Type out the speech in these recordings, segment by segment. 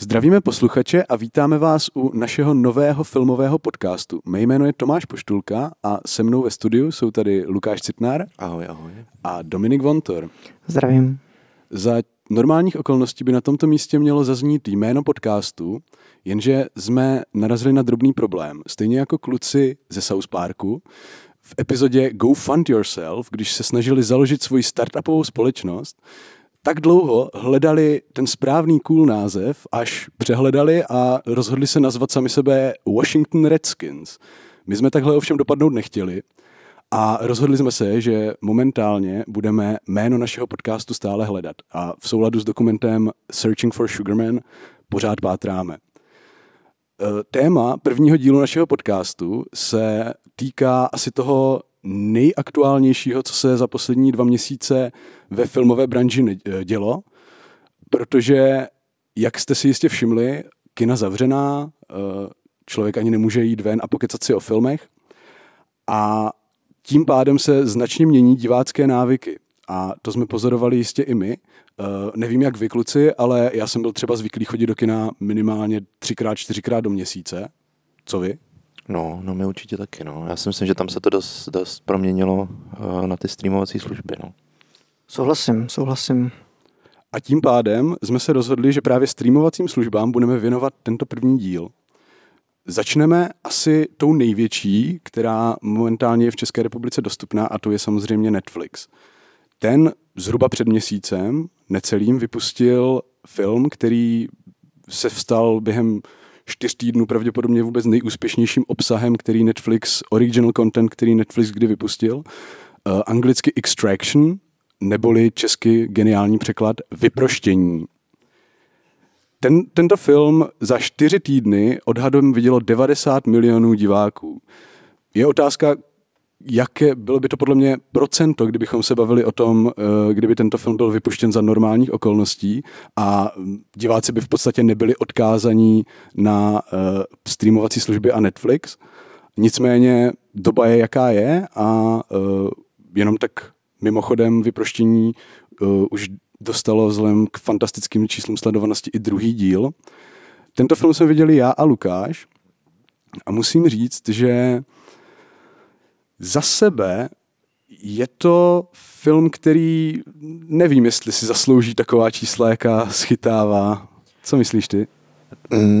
Zdravíme posluchače a vítáme vás u našeho nového filmového podcastu. Mé jméno je Tomáš Poštulka a se mnou ve studiu jsou tady Lukáš Citnár. Ahoj, ahoj. A Dominik Vontor. Zdravím. Za normálních okolností by na tomto místě mělo zaznít jméno podcastu, jenže jsme narazili na drobný problém. Stejně jako kluci ze South Parku, v epizodě Go Fund Yourself, když se snažili založit svoji startupovou společnost, tak dlouho hledali ten správný cool název, až přehledali a rozhodli se nazvat sami sebe Washington Redskins. My jsme takhle ovšem dopadnout nechtěli a rozhodli jsme se, že momentálně budeme jméno našeho podcastu stále hledat a v souladu s dokumentem Searching for Sugarman pořád pátráme. E, téma prvního dílu našeho podcastu se týká asi toho nejaktuálnějšího, co se za poslední dva měsíce ve filmové branži eh, dělo, protože, jak jste si jistě všimli, kina zavřená, eh, člověk ani nemůže jít ven a pokecat si o filmech a tím pádem se značně mění divácké návyky. A to jsme pozorovali jistě i my. Uh, nevím, jak vy kluci, ale já jsem byl třeba zvyklý chodit do kina minimálně třikrát, čtyřikrát do měsíce. Co vy? No, no my určitě taky, no. Já si myslím, že tam se to dost, dost proměnilo uh, na ty streamovací služby, no. Souhlasím, souhlasím. A tím pádem jsme se rozhodli, že právě streamovacím službám budeme věnovat tento první díl. Začneme asi tou největší, která momentálně je v České republice dostupná, a to je samozřejmě Netflix. Ten zhruba před měsícem necelým vypustil film, který se vstal během čtyř týdnů pravděpodobně vůbec nejúspěšnějším obsahem, který Netflix, original content, který Netflix kdy vypustil. Uh, anglicky Extraction, neboli česky geniální překlad Vyproštění. Ten, tento film za čtyři týdny odhadem vidělo 90 milionů diváků. Je otázka, jaké bylo by to podle mě procento, kdybychom se bavili o tom, eh, kdyby tento film byl vypuštěn za normálních okolností a diváci by v podstatě nebyli odkázaní na eh, streamovací služby a Netflix. Nicméně doba je jaká je a eh, jenom tak mimochodem vyproštění už dostalo vzhledem k fantastickým číslům sledovanosti i druhý díl. Tento film jsme viděli já a Lukáš a musím říct, že za sebe je to film, který nevím, jestli si zaslouží taková čísla, jaká schytává. Co myslíš ty?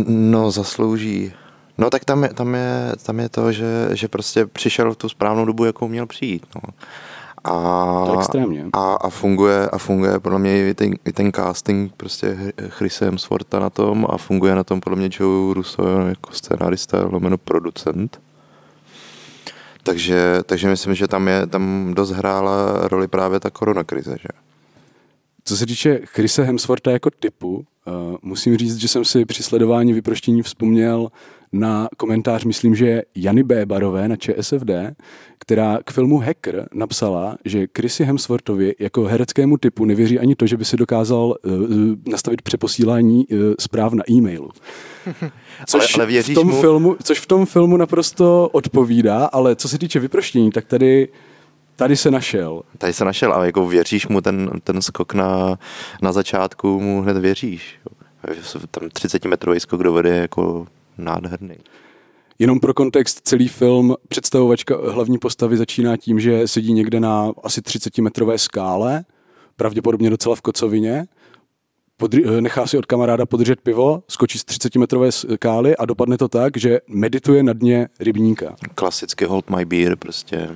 No, zaslouží. No tak tam je, tam je, tam je to, že, že prostě přišel v tu správnou dobu, jakou měl přijít. No. A, to extrémně. A, a, funguje, a funguje podle mě i ten, i ten casting prostě Chrisem Hemswortha na tom a funguje na tom podle mě Joe Russo jako scenárista, lomeno producent. Takže, takže myslím, že tam, je, tam dost hrála roli právě ta koronakrize. Že? Co se týče Chrise Hemswortha jako typu, uh, musím říct, že jsem si při sledování vyproštění vzpomněl na komentář, myslím, že Jany B. Barové na ČSFD, která k filmu Hacker napsala, že Chrissy Hemsworthovi jako hereckému typu nevěří ani to, že by si dokázal uh, nastavit přeposílání uh, zpráv na e-mailu. Což, ale, ale v tom mu? filmu, což v tom filmu naprosto odpovídá, ale co se týče vyproštění, tak tady Tady se našel. Tady se našel, ale jako věříš mu ten, ten skok na, na začátku, mu hned věříš. Tam 30 metrový skok do vody jako nádherný. Jenom pro kontext, celý film, představovačka hlavní postavy začíná tím, že sedí někde na asi 30 metrové skále, pravděpodobně docela v kocovině, podri- nechá si od kamaráda podržet pivo, skočí z 30 metrové skály a dopadne to tak, že medituje na dně rybníka. Klasicky hold my beer prostě.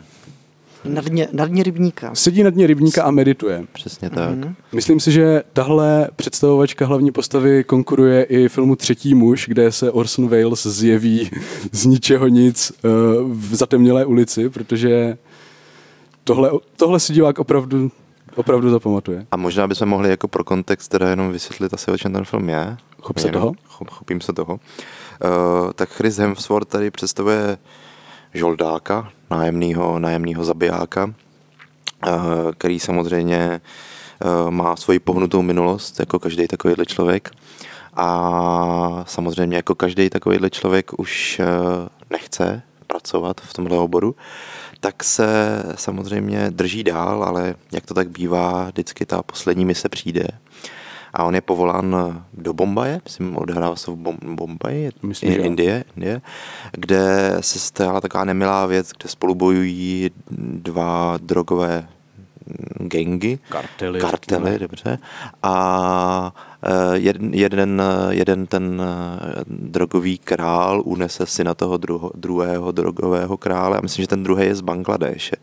Na dně, na dně rybníka. Sedí na dně rybníka a medituje. Přesně tak. Mm-hmm. Myslím si, že tahle představovačka hlavní postavy konkuruje i filmu Třetí muž, kde se Orson Welles zjeví z ničeho nic uh, v zatemnělé ulici, protože tohle, tohle si divák opravdu opravdu zapamatuje. A možná bychom mohli jako pro kontext teda jenom vysvětlit asi, o čem ten film je. Chop se toho? Chop, chopím se toho. Uh, tak Chris Hemsworth tady představuje žoldáka, nájemného, nájemného zabijáka, uh, který samozřejmě uh, má svoji pohnutou minulost, jako každý takovýhle člověk. A samozřejmě jako každý takovýhle člověk už uh, nechce pracovat v tomhle oboru, tak se samozřejmě drží dál, ale jak to tak bývá, vždycky ta poslední mise přijde a on je povolán do Bombaje, myslím, odehrává se v Bom- Bombaji, Myslím, jo. Indie, Indie, kde se stala taková nemilá věc, kde spolu bojují dva drogové gengy, Kartely. kartely, dobře. A eh, jeden, jeden, jeden ten eh, drogový král unese syna toho druho, druhého drogového krále a myslím, že ten druhý je z Bangladéše.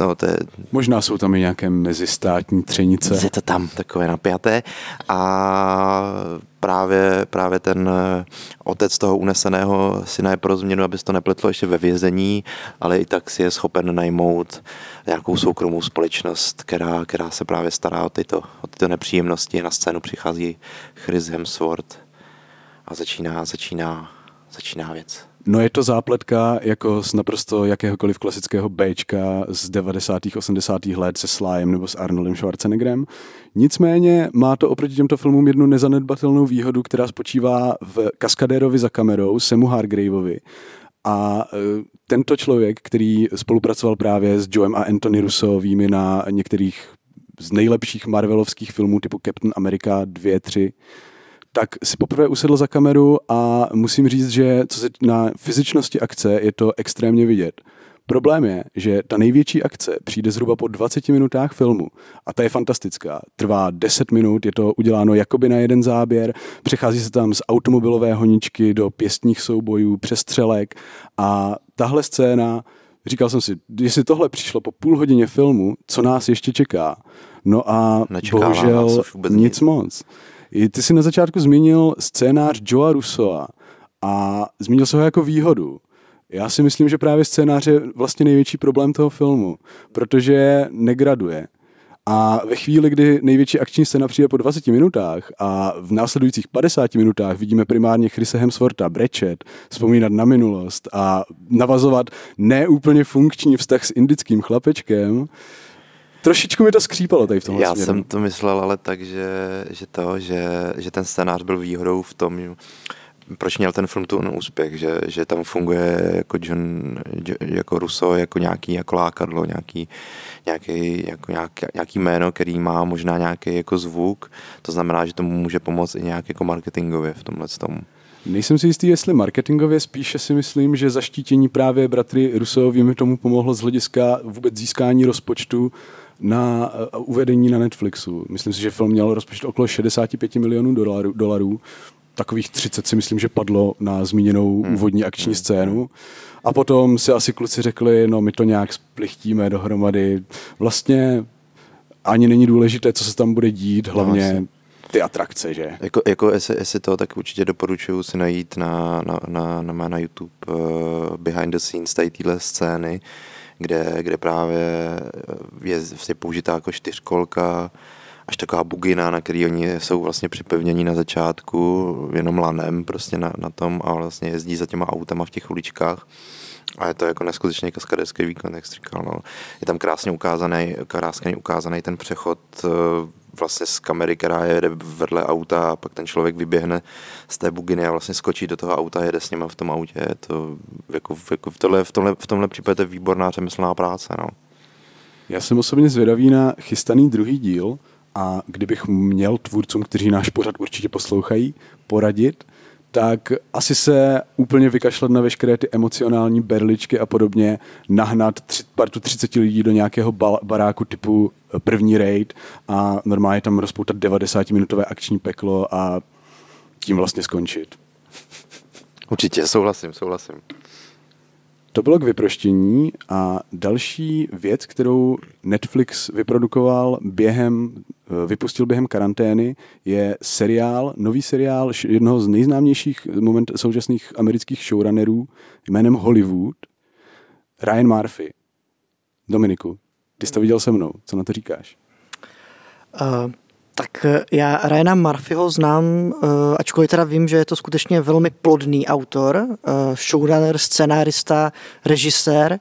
No, to je, Možná jsou tam i nějaké mezistátní třenice. je to tam takové napjaté a právě, právě ten eh, otec toho uneseného syna je pro změnu, aby se to nepletlo ještě ve vězení, ale i tak si je schopen najmout nějakou soukromou společnost, která, která se právě stará o tyto, o tyto nepříjemnosti. Na scénu přichází Chris Hemsworth a začíná, začíná, začíná věc. No je to zápletka jako z naprosto jakéhokoliv klasického Bčka z 90. 80. let se Slyem nebo s Arnoldem Schwarzeneggerem. Nicméně má to oproti těmto filmům jednu nezanedbatelnou výhodu, která spočívá v kaskadérovi za kamerou, Semu Hargraveovi. A e, tento člověk, který spolupracoval právě s Joem a Anthony Russovými na některých z nejlepších Marvelovských filmů typu Captain America 2, 3, tak si poprvé usedl za kameru a musím říct, že co se na fyzičnosti akce je to extrémně vidět. Problém je, že ta největší akce přijde zhruba po 20 minutách filmu a ta je fantastická. Trvá 10 minut, je to uděláno jakoby na jeden záběr, přechází se tam z automobilové honičky do pěstních soubojů, přestřelek a tahle scéna, říkal jsem si, jestli tohle přišlo po půl hodině filmu, co nás ještě čeká? No a Nečeká nás bohužel nic. moc. I Ty jsi na začátku zmínil scénář Joea Russova a zmínil se ho jako výhodu. Já si myslím, že právě scénář je vlastně největší problém toho filmu, protože negraduje. A ve chvíli, kdy největší akční scéna přijde po 20 minutách a v následujících 50 minutách vidíme primárně Chrise Hemswortha brečet, vzpomínat na minulost a navazovat neúplně funkční vztah s indickým chlapečkem, trošičku mi to skřípalo tady v tomhle Já směru. jsem to myslel ale tak, že, že to, že, že ten scénář byl výhodou v tom, proč měl ten film tu úspěch, že, že tam funguje jako John, jako Russo, jako nějaký jako lákadlo, nějaký, nějaký, jako nějaký, nějaký jméno, který má možná nějaký jako zvuk, to znamená, že tomu může pomoct i nějak jako marketingově v tomhle tomu. Nejsem si jistý, jestli marketingově, spíše si myslím, že zaštítění právě bratry Rusovými tomu pomohlo z hlediska vůbec získání rozpočtu na uh, uvedení na Netflixu. Myslím si, že film měl rozpočet okolo 65 milionů dolarů, dolarů. Takových 30 si myslím, že padlo na zmíněnou hmm. úvodní akční scénu. A potom si asi kluci řekli, no my to nějak splichtíme dohromady. Vlastně ani není důležité, co se tam bude dít, hlavně asi. ty atrakce, že? Jako, jako jestli, jestli to, tak určitě doporučuju si najít na, na, na, na, na YouTube uh, behind the scenes tady téhle scény, kde, kde právě je, je použitá jako čtyřkolka, až taková bugina, na který oni jsou vlastně připevnění na začátku, jenom lanem prostě na, na tom a vlastně jezdí za těma autama v těch uličkách. A je to jako neskutečně kaskaderský výkon, jak jsi říkal. No. Je tam krásně ukázaný, krásně ukázaný ten přechod uh, vlastně z kamery, která jede vedle auta a pak ten člověk vyběhne z té buginy a vlastně skočí do toho auta a jede s nima v tom autě. To jako, jako v, tohle, v, tomhle, v tomhle případě to je výborná řemeslná práce. No. Já jsem osobně zvědavý na chystaný druhý díl a kdybych měl tvůrcům, kteří náš pořad určitě poslouchají, poradit, tak asi se úplně vykašlat na veškeré ty emocionální berličky a podobně, nahnat tři, partu 30 lidí do nějakého baráku typu první raid a normálně tam rozpoutat 90-minutové akční peklo a tím vlastně skončit. Určitě, souhlasím, souhlasím. To bylo k vyproštění a další věc, kterou Netflix vyprodukoval během, eh, vypustil během karantény, je seriál, nový seriál jednoho z nejznámějších moment současných amerických showrunnerů jménem Hollywood, Ryan Murphy. Dominiku, ty jsi to viděl se mnou, co na to říkáš? Uh, tak eh, já Ryana Murphyho znám, uh, ačkoliv teda vím, že je to skutečně velmi plodný autor, showrunner, scenárista, režisér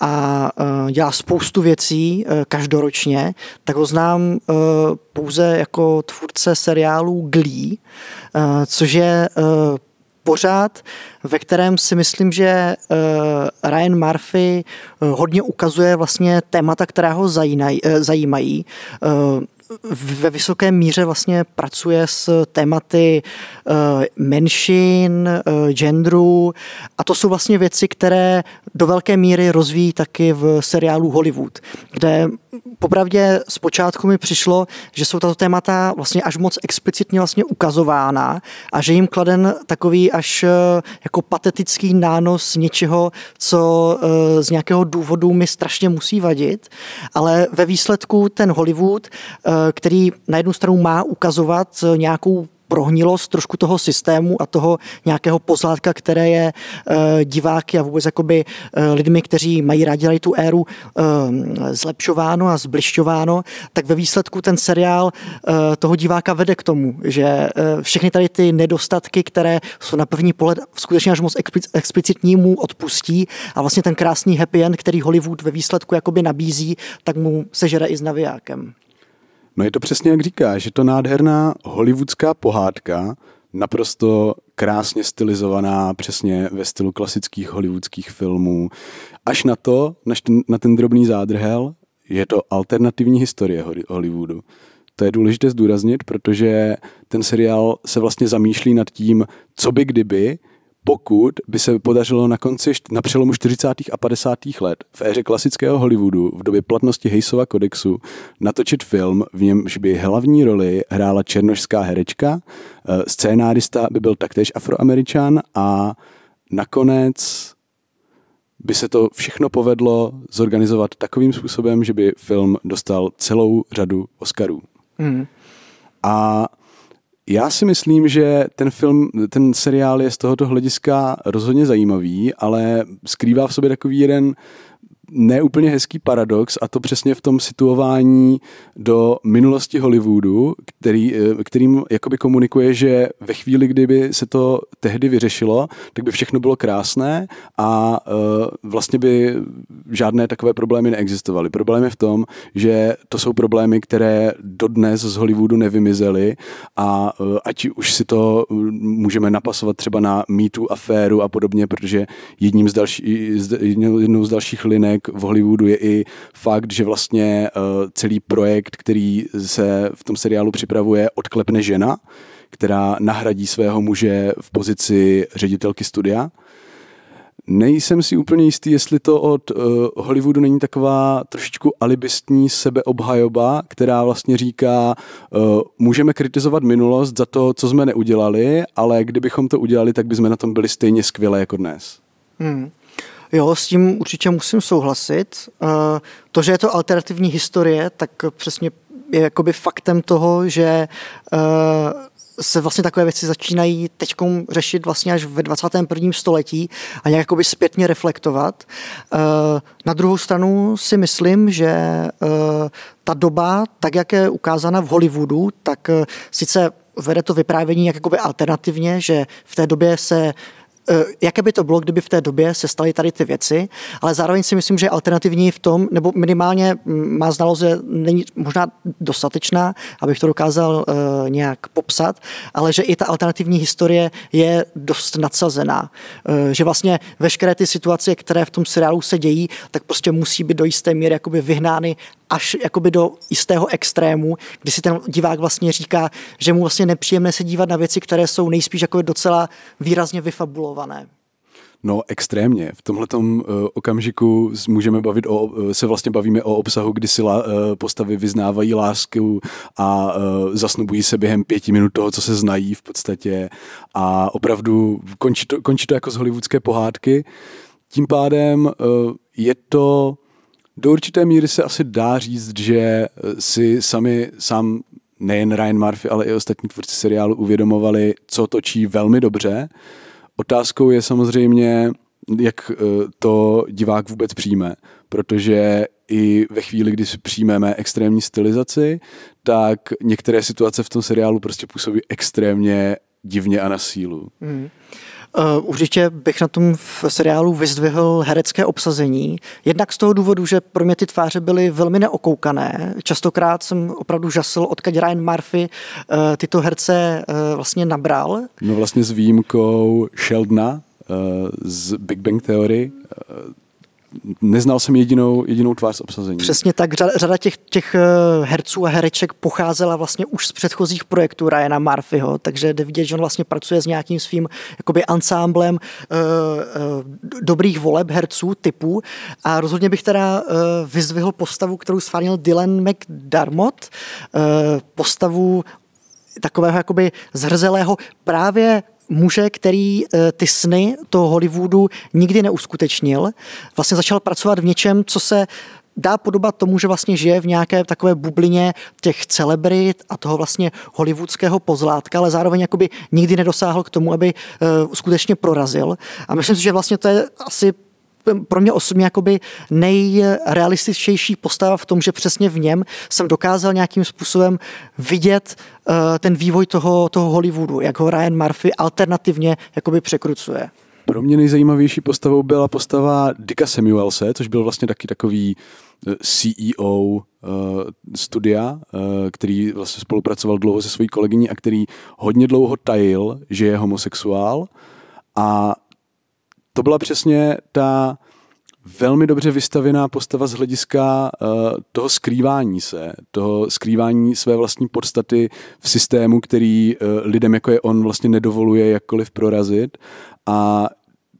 a dělá spoustu věcí každoročně, tak ho znám pouze jako tvůrce seriálu Glee, což je pořád, ve kterém si myslím, že uh, Ryan Murphy uh, hodně ukazuje vlastně témata, která ho uh, zajímají. Ve vysoké míře vlastně pracuje s tématy uh, menšin, uh, genderu a to jsou vlastně věci, které do velké míry rozvíjí taky v seriálu Hollywood, kde popravdě zpočátku mi přišlo, že jsou tato témata vlastně až moc explicitně vlastně ukazována a že jim kladen takový až jako patetický nános něčeho, co z nějakého důvodu mi strašně musí vadit, ale ve výsledku ten Hollywood, eh, který na jednu stranu má ukazovat nějakou prohnilost trošku toho systému a toho nějakého pozlátka, které je uh, diváky a vůbec jakoby lidmi, kteří mají rádi tu éru zlepšováno a zblišťováno, tak ve výsledku ten seriál toho diváka vede k tomu, že všechny tady ty nedostatky, které jsou na první pohled skutečně až moc explicitní, mu odpustí a vlastně ten krásný happy end, který Hollywood ve výsledku jakoby nabízí, tak mu sežere i s navijákem. No je to přesně jak říká, že to nádherná hollywoodská pohádka, naprosto krásně stylizovaná, přesně ve stylu klasických hollywoodských filmů. Až na to, na ten drobný zádrhel, je to alternativní historie Hollywoodu. To je důležité zdůraznit, protože ten seriál se vlastně zamýšlí nad tím, co by kdyby, pokud by se podařilo na konci, na přelomu 40. a 50. let v éře klasického Hollywoodu v době platnosti Hejsova kodexu natočit film, v němž by hlavní roli hrála černožská herečka, eh, scénárista by byl taktéž afroameričan a nakonec by se to všechno povedlo zorganizovat takovým způsobem, že by film dostal celou řadu Oscarů. Mm. A já si myslím, že ten film, ten seriál je z tohoto hlediska rozhodně zajímavý, ale skrývá v sobě takový jeden neúplně hezký paradox a to přesně v tom situování do minulosti Hollywoodu, který, eh, kterým jakoby komunikuje, že ve chvíli, kdyby se to tehdy vyřešilo, tak by všechno bylo krásné a uh, vlastně by žádné takové problémy neexistovaly. Problém je v tom, že to jsou problémy, které dodnes z Hollywoodu nevymizely a uh, ať už si to můžeme napasovat třeba na mýtu aféru a podobně, protože jedním z další, jednou z dalších linek v Hollywoodu je i fakt, že vlastně uh, celý projekt, který se v tom seriálu připravuje, odklepne žena, která nahradí svého muže v pozici ředitelky studia. Nejsem si úplně jistý, jestli to od uh, Hollywoodu není taková trošičku alibistní sebeobhajoba, která vlastně říká, uh, můžeme kritizovat minulost za to, co jsme neudělali, ale kdybychom to udělali, tak bychom na tom byli stejně skvěle jako dnes. Hmm. Jo, s tím určitě musím souhlasit. Eh, to, že je to alternativní historie, tak přesně je jakoby faktem toho, že eh, se vlastně takové věci začínají teď řešit vlastně až ve 21. století a nějak jakoby zpětně reflektovat. Eh, na druhou stranu si myslím, že ta doba, tak jak je ukázána v Hollywoodu, tak sice vede to vyprávění jak jakoby alternativně, že v té době se jaké by to bylo, kdyby v té době se staly tady ty věci, ale zároveň si myslím, že je alternativní v tom, nebo minimálně mm, má znalost, že není možná dostatečná, abych to dokázal uh, nějak popsat, ale že i ta alternativní historie je dost nadsazená. Uh, že vlastně veškeré ty situace, které v tom seriálu se dějí, tak prostě musí být do jisté míry jakoby vyhnány až jakoby do jistého extrému, kdy si ten divák vlastně říká, že mu vlastně nepříjemné se dívat na věci, které jsou nejspíš jako docela výrazně vyfabulované. No extrémně. V tomhle uh, okamžiku můžeme bavit o, uh, se vlastně bavíme o obsahu, kdy si la, uh, postavy vyznávají lásku a uh, zasnubují se během pěti minut toho, co se znají v podstatě a opravdu končí to, končí to jako z hollywoodské pohádky. Tím pádem uh, je to do určité míry se asi dá říct, že eh, si sami sám nejen Ryan Murphy, ale i ostatní tvůrci seriálu uvědomovali, co točí velmi dobře. Otázkou je samozřejmě, jak eh, to divák vůbec přijme, protože i ve chvíli, kdy si přijmeme extrémní stylizaci, tak některé situace v tom seriálu prostě působí extrémně divně a na sílu. Mm. Uh, určitě bych na tom v seriálu vyzdvihl herecké obsazení. Jednak z toho důvodu, že pro mě ty tváře byly velmi neokoukané. Častokrát jsem opravdu žasl, odkud Ryan Murphy uh, tyto herce uh, vlastně nabral. No vlastně s výjimkou Sheldona z Big Bang Theory, neznal jsem jedinou, jedinou tvář z obsazení. Přesně tak, řada, řada těch, těch eh, herců a hereček pocházela vlastně už z předchozích projektů Ryana Murphyho, takže jde vidět, že on vlastně pracuje s nějakým svým jakoby ansámblem uh, uh, dobrých voleb herců typů a rozhodně bych teda uh, vyzvihl postavu, kterou stvárnil Dylan McDermott, uh, postavu takového jakoby zhrzelého právě muže, který eh, ty sny toho Hollywoodu nikdy neuskutečnil. Vlastně začal pracovat v něčem, co se dá podobat tomu, že vlastně žije v nějaké takové bublině těch celebrit a toho vlastně hollywoodského pozlátka, ale zároveň jakoby nikdy nedosáhl k tomu, aby uh, skutečně prorazil. A myslím si, že vlastně to je asi pro mě osobně jakoby nejrealističtější postava v tom, že přesně v něm jsem dokázal nějakým způsobem vidět uh, ten vývoj toho, toho Hollywoodu, jak ho Ryan Murphy alternativně jakoby překrucuje. Pro mě nejzajímavější postavou byla postava Dicka Samuelse, což byl vlastně taky takový eh, CEO uh, eh, studia, uh, který vlastně spolupracoval dlouho se svojí kolegyní a který hodně dlouho tajil, že je homosexuál a to byla přesně ta velmi dobře vystavěná postava z hlediska uh, toho skrývání se, toho skrývání své vlastní podstaty v systému, který uh, lidem jako je on vlastně nedovoluje jakkoliv prorazit a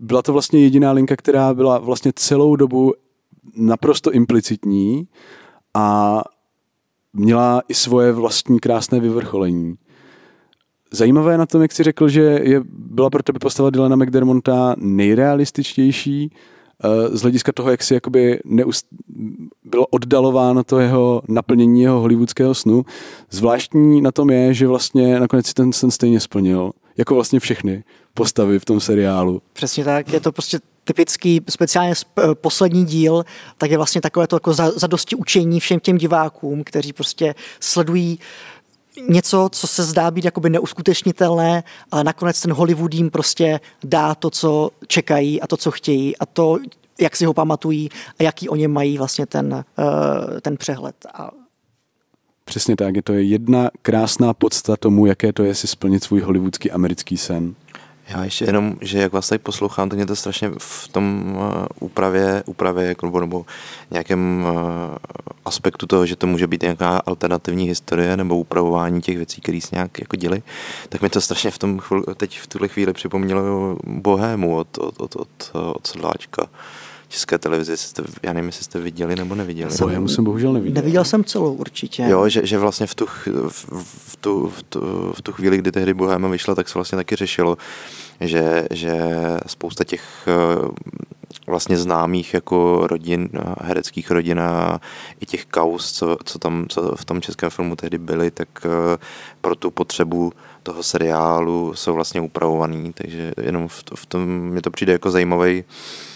byla to vlastně jediná linka, která byla vlastně celou dobu naprosto implicitní a měla i svoje vlastní krásné vyvrcholení. Zajímavé na tom, jak jsi řekl, že je, byla pro tebe postava Dylana McDermonta nejrealističtější uh, z hlediska toho, jak si jakoby neust, bylo oddalováno to jeho naplnění jeho hollywoodského snu. Zvláštní na tom je, že vlastně nakonec si ten sen stejně splnil, jako vlastně všechny postavy v tom seriálu. Přesně tak, je to prostě typický, speciálně poslední díl, tak je vlastně takové to jako zadosti učení všem těm divákům, kteří prostě sledují něco, co se zdá být jakoby neuskutečnitelné, ale nakonec ten Hollywood jim prostě dá to, co čekají a to, co chtějí a to, jak si ho pamatují a jaký o něm mají vlastně ten, uh, ten přehled. A Přesně tak, je to jedna krásná podsta tomu, jaké to je si splnit svůj hollywoodský americký sen. Já ještě jenom, že jak vás tady poslouchám, tak mě to strašně v tom uh, úpravě, úpravě jako, nebo, nebo nějakém uh, aspektu toho, že to může být nějaká alternativní historie nebo upravování těch věcí, které se nějak jako děli, tak mi to strašně v tom chvíli, teď v tuhle chvíli připomnělo Bohému od, od, od, od, od Sedláčka české televizi, jste, já nevím, jestli jste viděli nebo neviděli. já jsem bohužel neviděl. Neviděl jsem celou určitě. Jo, že, že vlastně v tu, v, v, tu, v, tu, v tu chvíli, kdy tehdy Bohéma vyšla, tak se vlastně taky řešilo, že, že spousta těch eh, vlastně známých jako rodin, hereckých rodin a i těch kaus, co, co tam co v tom českém filmu tehdy byly, tak eh, pro tu potřebu toho seriálu jsou vlastně upravovaný, takže jenom v, v tom mi to přijde jako zajímavý Eh,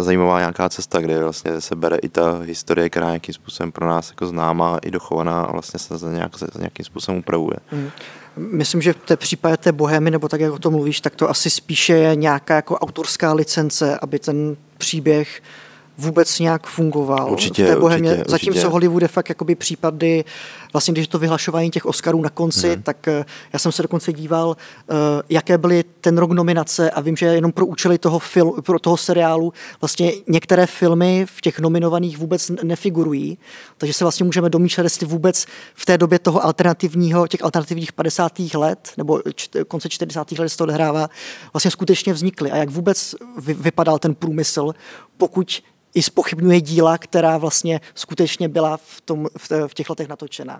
zajímavá nějaká cesta, kde vlastně se bere i ta historie, která nějakým způsobem pro nás jako známá i dochovaná a vlastně se za nějak, za nějakým způsobem upravuje. Hmm. Myslím, že v té případě té bohemy, nebo tak, jak o tom mluvíš, tak to asi spíše je nějaká jako autorská licence, aby ten příběh vůbec nějak fungoval určitě, v té bohemě. Určitě, Zatímco určitě. Hollywood je fakt jakoby případy, vlastně když to vyhlašování těch Oscarů na konci, hmm. tak eh, já jsem se dokonce díval, uh, jaké byly ten rok nominace a vím, že jenom pro účely toho, film, pro toho seriálu vlastně některé filmy v těch nominovaných vůbec nefigurují, takže se vlastně můžeme domýšlet, jestli vůbec v té době toho alternativního, těch alternativních 50. let nebo č- konce 40. let se to odehrává, vlastně skutečně vznikly a jak vůbec vy, vypadal ten průmysl, pokud i spochybňuje díla, která vlastně skutečně byla v, tom, v, v těch letech natočená.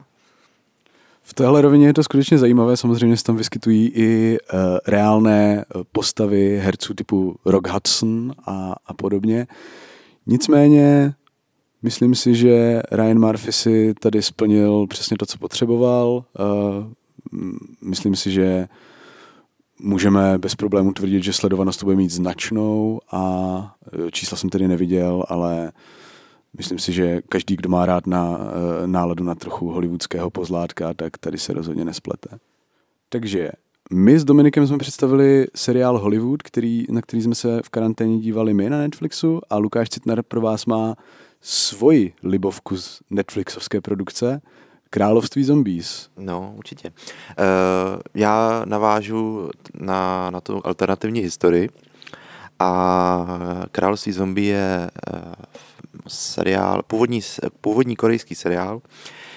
V téhle rovině je to skutečně zajímavé, samozřejmě se tam vyskytují i uh, reálné eh, postavy herců typu Rock Hudson a, a podobně. Nicméně myslím si, že Ryan Murphy si tady splnil přesně to, co potřeboval. Uh, myslím si, že můžeme bez problémů tvrdit, že sledovanost to bude mít značnou a čísla jsem tedy neviděl, ale myslím si, že každý, kdo má rád na e, náladu na trochu hollywoodského pozlátka, tak tady se rozhodně nesplete. Takže my s Dominikem jsme představili seriál Hollywood, který, na který jsme se v karanténě dívali my na Netflixu a Lukáš Citner pro vás má svoji libovku z Netflixovské produkce – Království zombies. No, určitě. Uh, já navážu na, na tu alternativní historii A Království zombie je eh, seriál, původní, původní korejský seriál,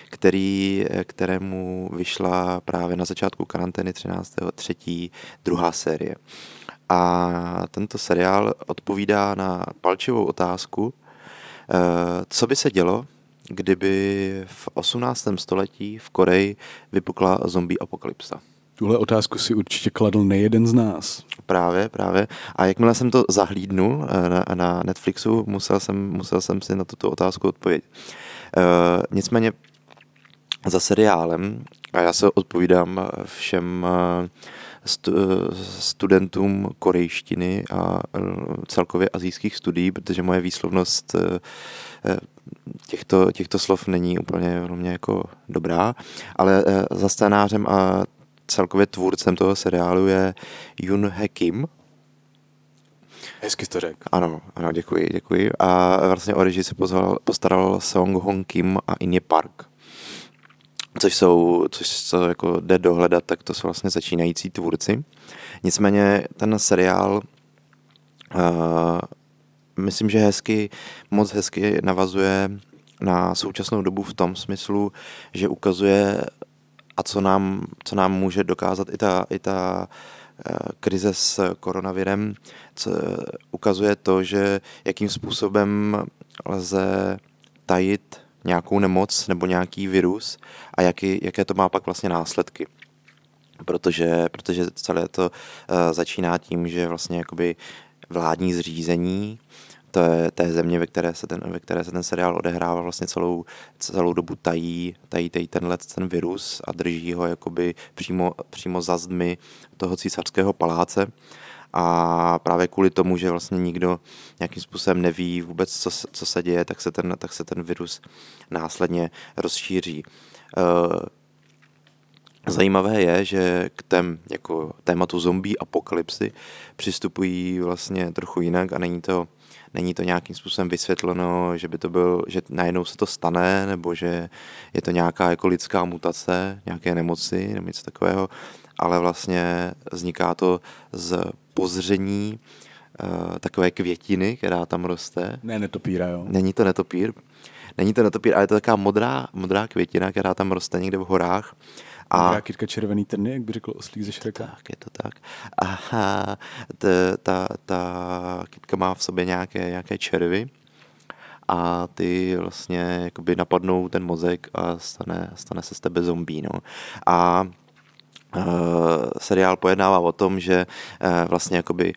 který, kterému vyšla právě na začátku karantény 13.3. druhá série. A tento seriál odpovídá na palčivou otázku, eh, co by se dělo, kdyby v 18. století v Koreji vypukla zombie apokalypsa. Tuhle otázku si určitě kladl nejeden z nás. Právě, právě. A jakmile jsem to zahlídnul eh, na, na Netflixu, musel jsem, musel jsem si na tuto otázku odpovědět. Uh, nicméně za seriálem, a já se odpovídám všem uh, studentům korejštiny a celkově azijských studií, protože moje výslovnost těchto, těchto slov není úplně mě jako dobrá, ale za scénářem a celkově tvůrcem toho seriálu je Yun He Kim. Hezky to řekl. Ano, ano, děkuji, děkuji. A vlastně o režii se pozval, postaral Song Hong Kim a Inye Park. Což jsou, což co jako jde dohledat, tak to jsou vlastně začínající tvůrci. Nicméně ten seriál uh, myslím, že hezky, moc hezky navazuje na současnou dobu v tom smyslu, že ukazuje a co nám, co nám může dokázat i ta, i ta eh, krize s koronavirem, co ukazuje to, že jakým způsobem lze tajit nějakou nemoc nebo nějaký virus a jaký, jaké to má pak vlastně následky. Protože, protože celé to uh, začíná tím, že vlastně jakoby vládní zřízení té, té země, ve které, se ten, ve které se ten seriál odehrává, vlastně celou, celou dobu tají, tají, tají tenhle ten virus a drží ho jakoby přímo, přímo za zdmi toho císařského paláce. A právě kvůli tomu, že vlastně nikdo nějakým způsobem neví vůbec, co, co se děje, tak se, ten, tak se ten virus následně rozšíří. Uh, Zajímavé je, že k tém, jako tématu zombie apokalypsy přistupují vlastně trochu jinak a není to není to nějakým způsobem vysvětleno, že by to byl, že najednou se to stane, nebo že je to nějaká jako lidská mutace, nějaké nemoci nebo něco takového, ale vlastně vzniká to z pozření uh, takové květiny, která tam roste. Ne, netopíra, jo. Není to netopír, není to netopír, ale je to taková modrá, modrá květina, která tam roste někde v horách a kytka červený trny, jak by řekl oslík ze Šreka. Tak, je to tak. A ta, ta, ta kytka má v sobě nějaké, nějaké červy a ty vlastně jakoby napadnou ten mozek a stane, stane se z tebe zombí. No. A uh, seriál pojednává o tom, že uh, vlastně jakoby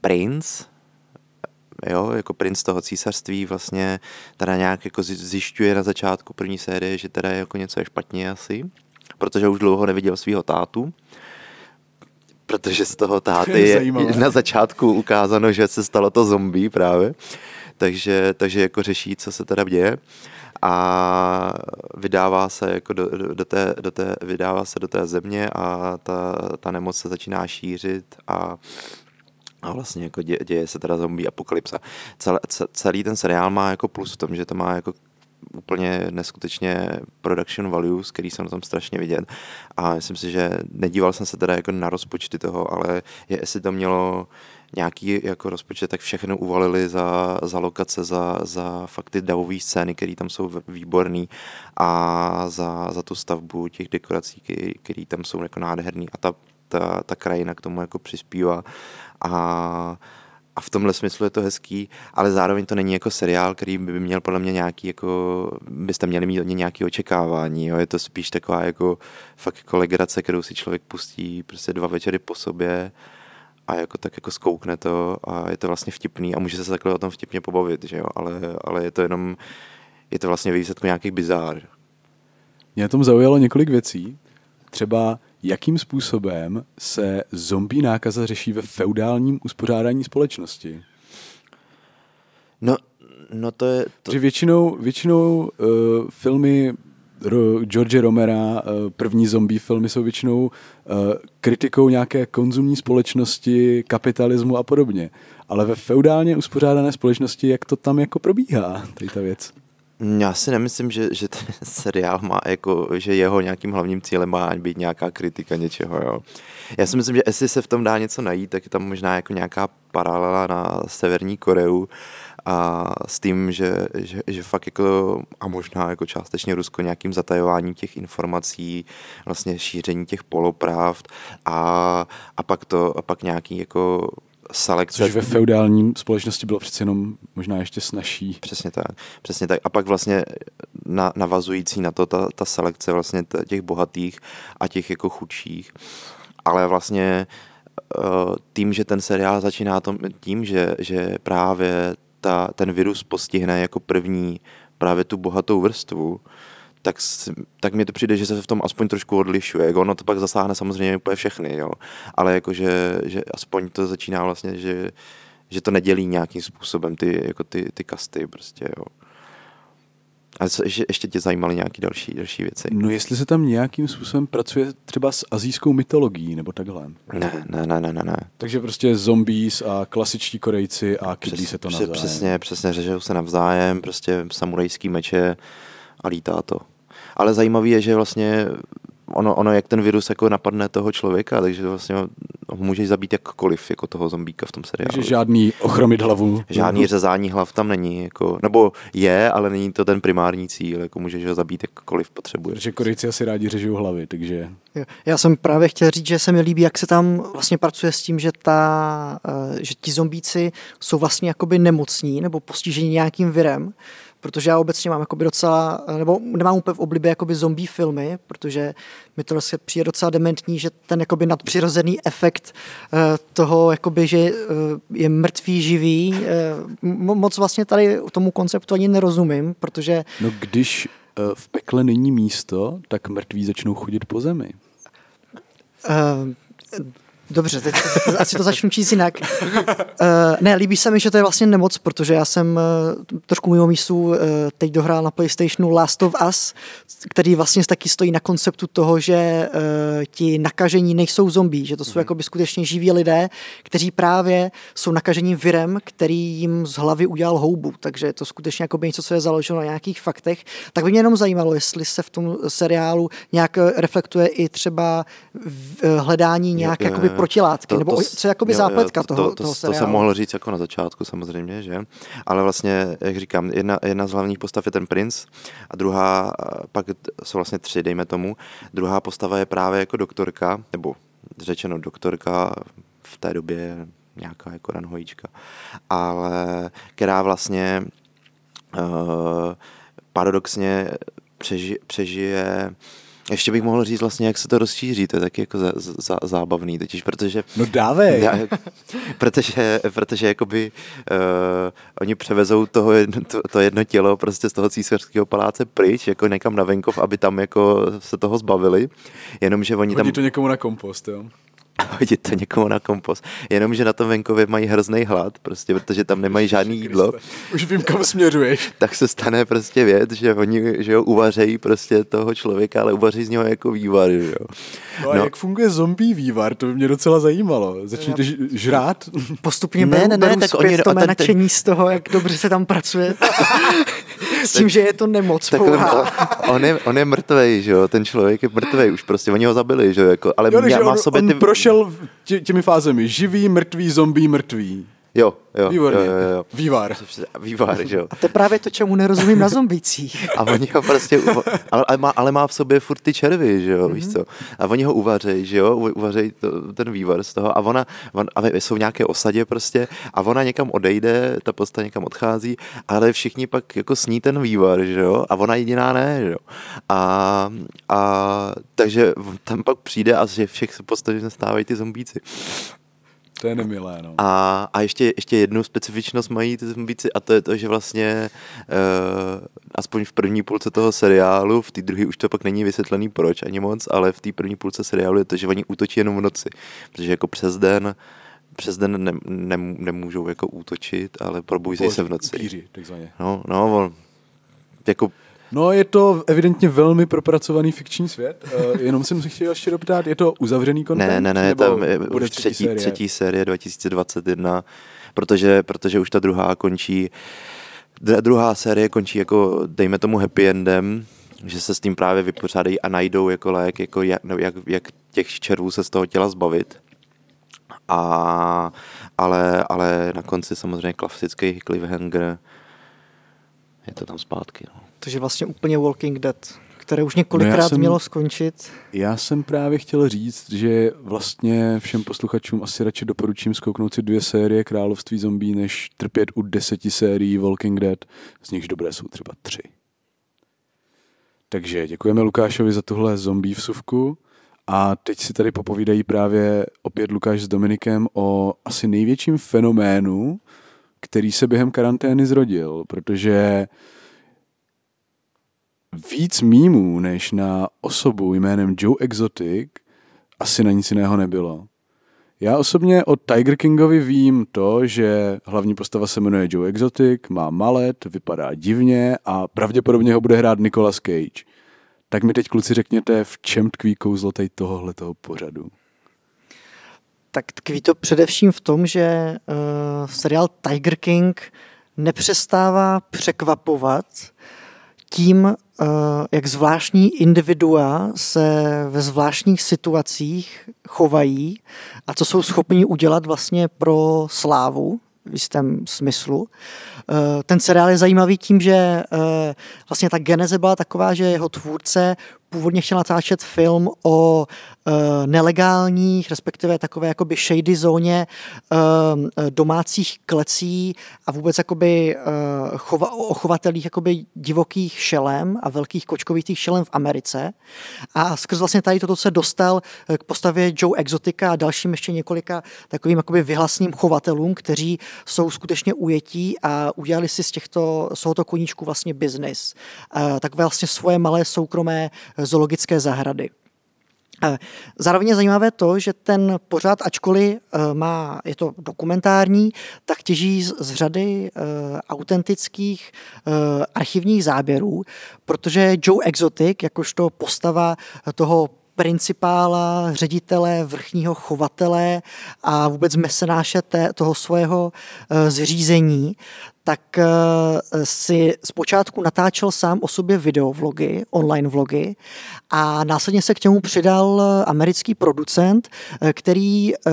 princ, jo, jako princ toho císařství vlastně teda nějak jako zjišťuje na začátku první série, že teda jako něco je špatně asi protože už dlouho neviděl svého tátu, protože z toho táty je na začátku ukázáno, že se stalo to zombie právě, takže, takže jako řeší, co se teda děje. A vydává se jako do, do, do, té, do té, vydává se do té země a ta, ta nemoc se začíná šířit a a vlastně jako děje, děje se teda zombie apokalypsa. Celý, celý ten seriál má jako plus v tom, že to má jako úplně neskutečně production values, který jsem na tom strašně vidět. A myslím si, že nedíval jsem se teda jako na rozpočty toho, ale je, jestli to mělo nějaký jako rozpočet, tak všechno uvalili za, za lokace, za, za fakt ty davové scény, které tam jsou výborné a za, za tu stavbu těch dekorací, které tam jsou jako nádherný a ta, ta, ta krajina k tomu jako přispívá a a v tomhle smyslu je to hezký, ale zároveň to není jako seriál, který by měl podle mě nějaký, jako, byste měli mít od něj nějaké očekávání, jo? je to spíš taková jako fakt jako legrace, kterou si člověk pustí prostě dva večery po sobě a jako tak jako skoukne to a je to vlastně vtipný a může se takhle o tom vtipně pobavit, že jo? Ale, ale je to jenom, je to vlastně výsledku nějakých bizár. Mě na tom zaujalo několik věcí. Třeba jakým způsobem se zombie nákaza řeší ve feudálním uspořádání společnosti? No, no to je... To... Že většinou, většinou uh, filmy Ro, George Romera, uh, první zombie filmy jsou většinou uh, kritikou nějaké konzumní společnosti, kapitalismu a podobně. Ale ve feudálně uspořádané společnosti, jak to tam jako probíhá, tady ta věc? Já si nemyslím, že, že ten seriál má jako, že jeho nějakým hlavním cílem má být nějaká kritika něčeho, jo. Já si myslím, že jestli se v tom dá něco najít, tak je tam možná jako nějaká paralela na Severní Koreu a s tím, že, že, že fakt jako, a možná jako částečně Rusko nějakým zatajováním těch informací, vlastně šíření těch polopravd a, a pak to, a pak nějaký jako selekce. Což ve feudální společnosti bylo přece jenom možná ještě snažší. Přesně tak, přesně tak. A pak vlastně na, navazující na to ta, ta selekce vlastně těch bohatých a těch jako chudších. Ale vlastně eh, tím, že ten seriál začíná tom, tím, že, že právě ta, ten virus postihne jako první právě tu bohatou vrstvu, tak, tak mi to přijde, že se v tom aspoň trošku odlišuje. Jako ono to pak zasáhne samozřejmě úplně všechny, jo. ale jakože, že aspoň to začíná vlastně, že, že to nedělí nějakým způsobem ty, jako ty, ty kasty prostě, jo. A co, ještě, ještě tě zajímaly nějaké další, další věci? No jestli se tam nějakým způsobem pracuje třeba s azijskou mytologií nebo takhle. Ne, ne, ne, ne, ne. ne. Takže prostě zombies a klasičtí Korejci a kydlí se to navzájem. Přesně, přesně, řežou se navzájem, prostě samurajský meče a lítá to. Ale zajímavé je, že vlastně ono, ono, jak ten virus jako napadne toho člověka, takže vlastně ho můžeš zabít jakkoliv, jako toho zombíka v tom seriálu. Takže žádný ochromit hlavu. Žádný řezání hlav tam není, jako, nebo je, ale není to ten primární cíl, jako můžeš ho zabít jakkoliv potřebuje. Protože Korejci asi rádi řežou hlavy, takže... Já jsem právě chtěl říct, že se mi líbí, jak se tam vlastně pracuje s tím, že, ta, eh, že ti zombíci jsou vlastně jakoby nemocní nebo postižení nějakým virem, protože já obecně mám jakoby docela, nebo nemám úplně v oblibě jakoby zombie filmy, protože mi to vlastně přijde docela dementní, že ten jakoby nadpřirozený efekt uh, toho, jakoby, že uh, je mrtvý, živý, uh, moc vlastně tady tomu konceptu ani nerozumím, protože... No když v pekle není místo, tak mrtví začnou chodit po zemi. Uh, Dobře, teď asi to začnu číst jinak. Uh, ne, líbí se mi, že to je vlastně nemoc, protože já jsem uh, trošku mimo místu uh, teď dohrál na PlayStationu Last of Us, který vlastně taky stojí na konceptu toho, že uh, ti nakažení nejsou zombí, že to jsou mm. jakoby skutečně živí lidé, kteří právě jsou nakažení virem, který jim z hlavy udělal houbu, takže je to skutečně jakoby něco, co je založeno na nějakých faktech. Tak by mě jenom zajímalo, jestli se v tom seriálu nějak reflektuje i třeba v, hledání nějak je, jakoby protilátky, to, nebo to, co je jakoby jo, zápletka to, toho, to, toho seriálu. To jsem mohl říct jako na začátku samozřejmě, že? Ale vlastně, jak říkám, jedna, jedna z hlavních postav je ten princ a druhá, pak jsou vlastně tři, dejme tomu. Druhá postava je právě jako doktorka, nebo řečeno doktorka v té době nějaká jako ranhojíčka, ale která vlastně uh, paradoxně přeži, přežije ještě bych mohl říct vlastně, jak se to rozšíří, to je taky jako za, za, zábavný, totiž protože... No dávej! Já, protože, protože jakoby uh, oni převezou toho jedno, to, to, jedno tělo prostě z toho císařského paláce pryč, jako někam na venkov, aby tam jako se toho zbavili, jenomže oni Hodí tam... to někomu na kompost, jo? Hodit to někomu na kompost. Jenomže na tom venkově mají hrozný hlad, prostě, protože tam nemají žádný jídlo. Už vím, kam směřuješ. Tak se stane prostě věc, že oni že jo, uvařejí prostě toho člověka, ale uvaří z něho jako vývar. Že jo. No a no. jak funguje zombie vývar? To by mě docela zajímalo. Začnete žrát? Postupně ne, ne, ne, tak oni to ten, nadšení z toho, jak dobře se tam pracuje. s tím, že je to nemoc tak on, on, je, on je mrtvej, že jo, ten člověk je mrtvej už prostě, oni ho zabili, že jo, jako, ale jo, má on, sobě ty... on prošel tě, těmi fázemi, živý, mrtvý, zombie, mrtvý. Jo, jo. Výborně. Jo, jo, jo. Vývar. Vývar, že jo. A to je právě to, čemu nerozumím na zombících. A oni ho prostě, ale, ale, má, ale má v sobě furt ty červy, že jo, mm-hmm. víš mhm. co. A oni ho uvařejí, že jo, uvařejí to, ten vývar z toho a ona, on, a jsou v nějaké osadě prostě a ona někam odejde, ta postava někam odchází, ale všichni pak jako sní ten vývar, že jo, a ona jediná ne, že jo. A, a takže tam pak přijde a že všech se postavy stávají ty zombíci. To je nemilé, no. A, a ještě, ještě jednu specifičnost mají ty zombíci a to je to, že vlastně uh, aspoň v první půlce toho seriálu, v té druhé už to pak není vysvětlený proč ani moc, ale v té první půlce seriálu je to, že oni útočí jenom v noci, protože jako přes den přes den ne, ne, nemůžou jako útočit, ale probouzejí se v noci. Upíři, takzvaně. No, no, on, jako No, je to evidentně velmi propracovaný fikční svět. Uh, jenom jsem si chtěl ještě doptat, je to uzavřený kontent? Ne, ne, ne, tam je bude třetí, třetí, série? třetí série 2021, protože, protože už ta druhá končí druhá série končí jako, dejme tomu happy endem, že se s tím právě vypořádají a najdou jako lék, jako jak, jak, jak těch červů se z toho těla zbavit. A, ale, ale na konci samozřejmě klasický cliffhanger je to tam zpátky. No. Takže vlastně úplně Walking Dead, které už několikrát no jsem, mělo skončit. Já jsem právě chtěl říct, že vlastně všem posluchačům asi radši doporučím zkouknout si dvě série Království zombí, než trpět u deseti sérií Walking Dead, z nichž dobré jsou třeba tři. Takže děkujeme Lukášovi za tuhle zombie vsuvku. A teď si tady popovídají právě opět Lukáš s Dominikem o asi největším fenoménu, který se během karantény zrodil, protože víc mýmů než na osobu jménem Joe Exotic asi na nic jiného nebylo. Já osobně o Tiger Kingovi vím to, že hlavní postava se jmenuje Joe Exotic, má malet, vypadá divně a pravděpodobně ho bude hrát Nicolas Cage. Tak mi teď kluci řekněte, v čem tkví kouzlo tady tohohletoho pořadu? Tak tkví to především v tom, že uh, seriál Tiger King nepřestává překvapovat tím, jak zvláštní individua se ve zvláštních situacích chovají a co jsou schopni udělat vlastně pro slávu v jistém smyslu. Eh, ten seriál je zajímavý tím, že vlastně ta geneze byla taková, že jeho tvůrce původně chtěl natáčet film o nelegálních, respektive takové jakoby shady zóně uh, domácích klecí a vůbec jakoby uh, chova, o chovatelích jakoby divokých šelem a velkých kočkovitých šelem v Americe. A skrz vlastně tady toto se dostal k postavě Joe Exotica a dalším ještě několika takovým jakoby vyhlasným chovatelům, kteří jsou skutečně ujetí a udělali si z těchto, z tohoto koníčku vlastně biznis. Tak vlastně svoje malé soukromé zoologické zahrady. Zároveň je zajímavé to, že ten pořád, ačkoliv e, má, je to dokumentární, tak těží z, z řady uh, autentických uh, archivních záběrů, protože Joe Exotic, jakožto postava toho principála, ředitele, vrchního chovatele a vůbec mesenáše té, toho svého zřízení, tak eh, si zpočátku natáčel sám o sobě videovlogy, online vlogy a následně se k němu přidal americký producent, eh, který eh,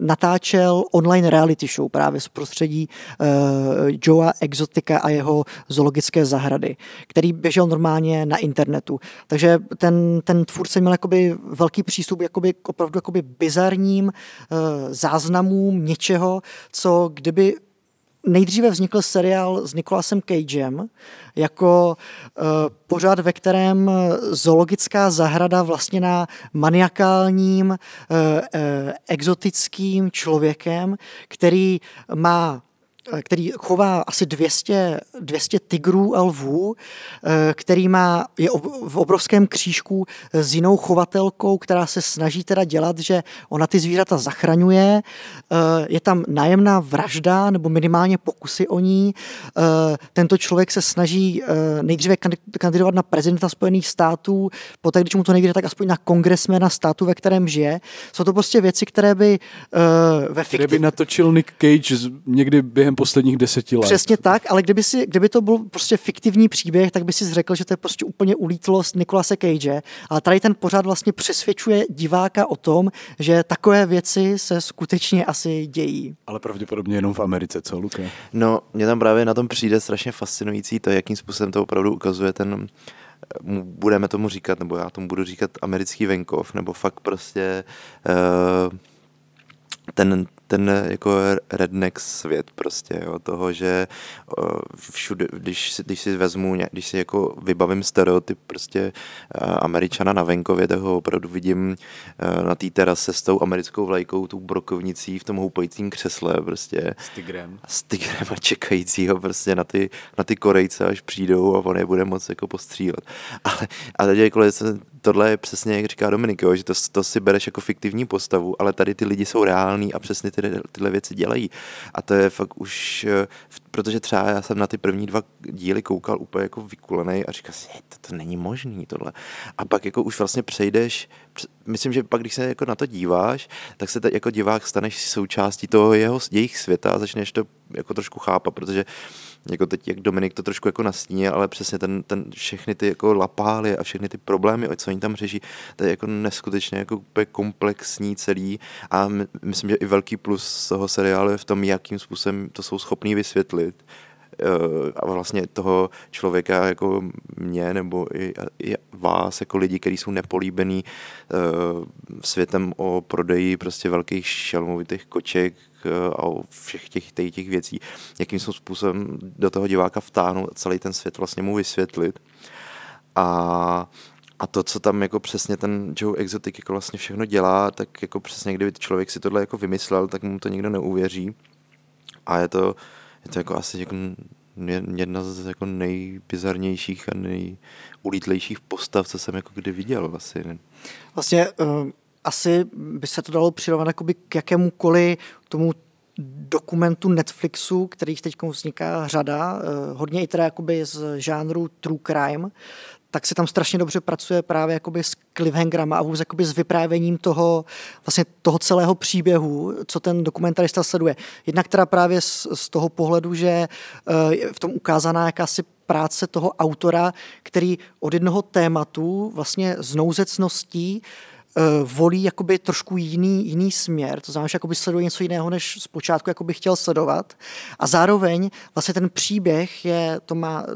natáčel online reality show právě z prostředí Joea Exotika a jeho zoologické zahrady, který běžel normálně na internetu. Takže ten, ten tvůrce měl jakoby velký přístup jakoby, opravdu jakoby bizarním záznamům něčeho, co kdyby nejdříve vznikl seriál s Nicolasem Cagem jako pořád, ve kterém zoologická zahrada vlastně na maniakálním, uh, uh, exotickým člověkem, který má který chová asi 200, 200 tigrů a lvů, eh, který má, je v obrovském křížku s jinou chovatelkou, která se snaží teda dělat, že ona ty zvířata zachraňuje. Eh, je tam nájemná vražda nebo minimálně pokusy o ní. Eh, tento člověk se snaží nejdříve kandidovat na prezidenta Spojených států, poté, když mu to nejde, tak aspoň na kongresmena státu, ve kterém žije. Jsou to prostě věci, které by ve fikci... Které by natočil Nick Cage někdy během posledních deseti let. Přesně tak, ale kdyby, si, kdyby to byl prostě fiktivní příběh, tak by si řekl, že to je prostě úplně ulítlost Nikolase Cage, ale tady ten pořád vlastně přesvědčuje diváka o tom, že takové věci se skutečně asi dějí. Ale pravděpodobně jenom v Americe, co, Luka? No, mě tam právě na tom přijde strašně fascinující to, jakým způsobem to opravdu ukazuje ten budeme tomu říkat, nebo já tomu budu říkat americký venkov, nebo fakt prostě uh, ten, ten jako redneck svět prostě, jo, toho, že všude, když, když si vezmu, když si jako vybavím stereotyp prostě američana na venkově, tak ho opravdu vidím na té terase s tou americkou vlajkou, tou brokovnicí v tom houpajícím křesle prostě. S tigrem. S tigrem a čekajícího prostě na ty, na ty Korejce, až přijdou a on je bude moc jako postřílet. Ale, ale jako tohle je přesně, jak říká Dominik, jo, že to, to si bereš jako fiktivní postavu, ale tady ty lidi jsou reální a přesně ty, tyhle věci dělají. A to je fakt už, eh, protože třeba já jsem na ty první dva díly koukal úplně jako vykulený a říkal si, to, to není možný tohle. A pak jako už vlastně přejdeš, myslím, že pak, když se jako na to díváš, tak se jako divák staneš součástí toho jeho, jejich světa a začneš to jako trošku chápat, protože jako teď, jak Dominik to trošku jako nastínil, ale přesně ten, ten všechny ty jako lapály a všechny ty problémy, co oni tam řeší, to je jako neskutečně jako úplně komplexní celý. A my, myslím, že i velký plus toho seriálu je v tom, jakým způsobem to jsou schopní vysvětlit a vlastně toho člověka jako mě nebo i, i vás jako lidi, kteří jsou nepolíbený eh, světem o prodeji prostě velkých šelmovitých koček eh, a o všech těch, těch, těch věcí, jakým způsobem do toho diváka vtáhnout a celý ten svět vlastně mu vysvětlit. A a to, co tam jako přesně ten Joe Exotic jako vlastně všechno dělá, tak jako přesně kdyby člověk si tohle jako vymyslel, tak mu to nikdo neuvěří. A je to, je to jako asi jako jedna z jako nejbizarnějších a nejulítlejších postav, co jsem jako kdy viděl asi. Vlastně uh, asi by se to dalo přirovnat k jakémukoliv tomu dokumentu Netflixu, kterých teď vzniká řada, uh, hodně i teda jakoby z žánru true crime, tak se tam strašně dobře pracuje právě jakoby s cliffhangerama a vůbec jakoby s vyprávěním toho, vlastně toho celého příběhu, co ten dokumentarista sleduje. Jednak teda právě z, z toho pohledu, že eh, je v tom ukázaná jakási práce toho autora, který od jednoho tématu vlastně z nouzecností volí jakoby trošku jiný, jiný směr, to znamená, že jakoby sleduje něco jiného, než zpočátku jakoby chtěl sledovat. A zároveň vlastně ten příběh je, to má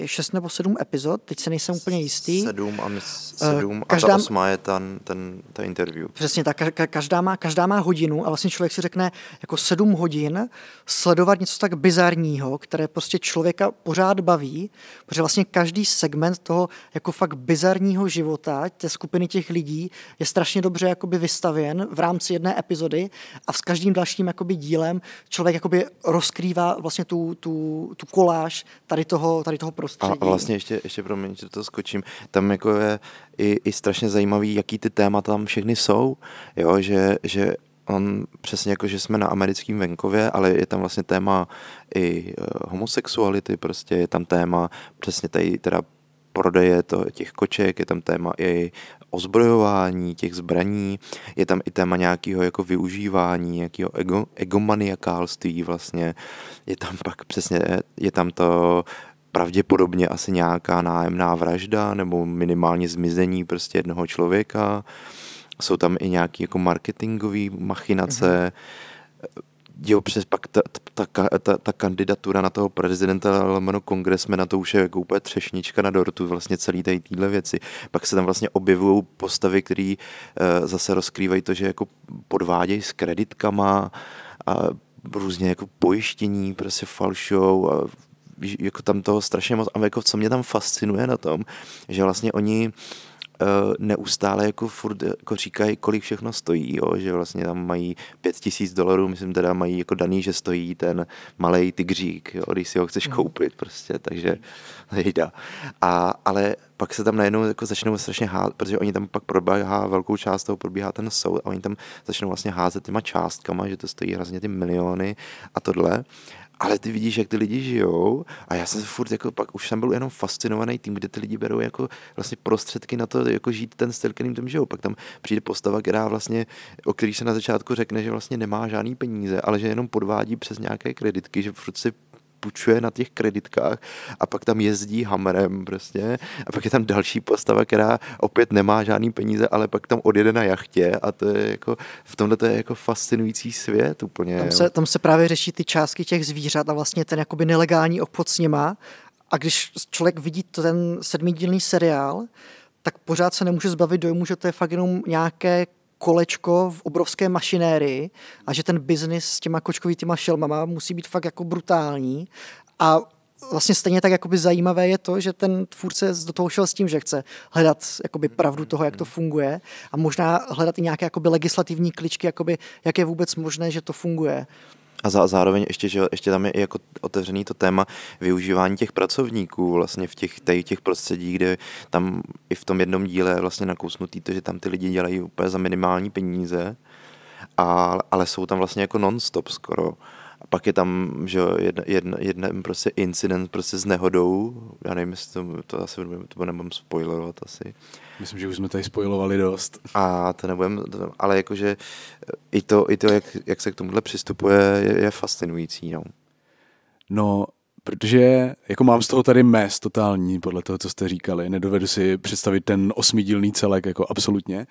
eh, šest nebo sedm epizod, teď se nejsem úplně jistý. Sedm a, eh, sedm každá, a ta osmá je ten, ten, ta interview. Přesně tak, každá má, každá má hodinu a vlastně člověk si řekne jako sedm hodin sledovat něco tak bizarního, které prostě člověka pořád baví, protože vlastně každý segment toho jako fakt bizarního života té skupiny těch lidí je strašně dobře jakoby vystavěn v rámci jedné epizody a s každým dalším jakoby dílem člověk jakoby rozkrývá vlastně tu, tu, tu koláž tady toho, tady toho prostředí. A vlastně ještě, ještě promiň, že to skočím, tam jako je i, i strašně zajímavý, jaký ty témata tam všechny jsou, jo, že, že on přesně jako, že jsme na americkém venkově, ale je tam vlastně téma i uh, homosexuality, prostě je tam téma přesně tady teda prodeje to, těch koček, je tam téma i ozbrojování těch zbraní, je tam i téma nějakého jako využívání, nějakého ego, egomaniakálství vlastně, je tam pak přesně, je tam to pravděpodobně asi nějaká nájemná vražda nebo minimálně zmizení prostě jednoho člověka, jsou tam i nějaké jako marketingové machinace, mm-hmm jo, přes pak ta, ta, ta, ta kandidatura na toho prezidenta lomeno kongresmena, to už je jako úplně třešnička na dortu, vlastně celý tady týhle věci. Pak se tam vlastně objevují postavy, které uh, zase rozkrývají to, že jako podvádějí s kreditkama a různě jako pojištění, prostě falšou a jako tam toho strašně moc, a jako co mě tam fascinuje na tom, že vlastně oni uh, Eh, neustále jako furt jako říkají, kolik všechno stojí, jo? že vlastně tam mají pět tisíc dolarů, myslím teda mají jako daný, že stojí ten malý tygřík, jo? když si ho chceš mhm. koupit prostě, takže jde. A, ale pak se tam najednou jako začnou strašně házet, protože oni tam pak probíhá velkou část toho probíhá ten soud a oni tam začnou vlastně házet těma částkama, že to stojí hrozně ty miliony a tohle ale ty vidíš, jak ty lidi žijou a já jsem se furt jako pak už jsem byl jenom fascinovaný tím, kde ty lidi berou jako vlastně prostředky na to, jako žít ten styl, kterým tam žijou. Pak tam přijde postava, která vlastně, o který se na začátku řekne, že vlastně nemá žádný peníze, ale že jenom podvádí přes nějaké kreditky, že furt si půjčuje na těch kreditkách a pak tam jezdí hammerem prostě a pak je tam další postava, která opět nemá žádný peníze, ale pak tam odjede na jachtě a to je jako, v tomhle to je jako fascinující svět úplně. Tam se, tam se právě řeší ty částky těch zvířat a vlastně ten jakoby nelegální obchod s nima a když člověk vidí ten sedmidílný seriál, tak pořád se nemůže zbavit dojmu, že to je fakt jenom nějaké kolečko v obrovské mašinérii a že ten biznis s těma kočkovitýma šelmama musí být fakt jako brutální a vlastně stejně tak jakoby zajímavé je to, že ten tvůrce do toho šel s tím, že chce hledat jakoby pravdu toho, jak to funguje a možná hledat i nějaké jakoby legislativní kličky, jakoby, jak je vůbec možné, že to funguje. A za, zároveň ještě, že ještě tam je i jako otevřený to téma využívání těch pracovníků vlastně v těch, tady těch prostředí, kde tam i v tom jednom díle je vlastně nakousnutý to, že tam ty lidi dělají úplně za minimální peníze, a, ale jsou tam vlastně jako non-stop skoro. A pak je tam, že jedna, jedna, jedna prostě incident prostě s nehodou, já nevím, jestli to, to asi to nebudem spoilerovat asi. Myslím, že už jsme tady spoilovali dost. A to nebudem, ale jakože i to, i to jak, jak se k tomuhle přistupuje, je, je fascinující. No. no, protože jako mám z toho tady mes totální, podle toho, co jste říkali. Nedovedu si představit ten osmidílný celek, jako absolutně.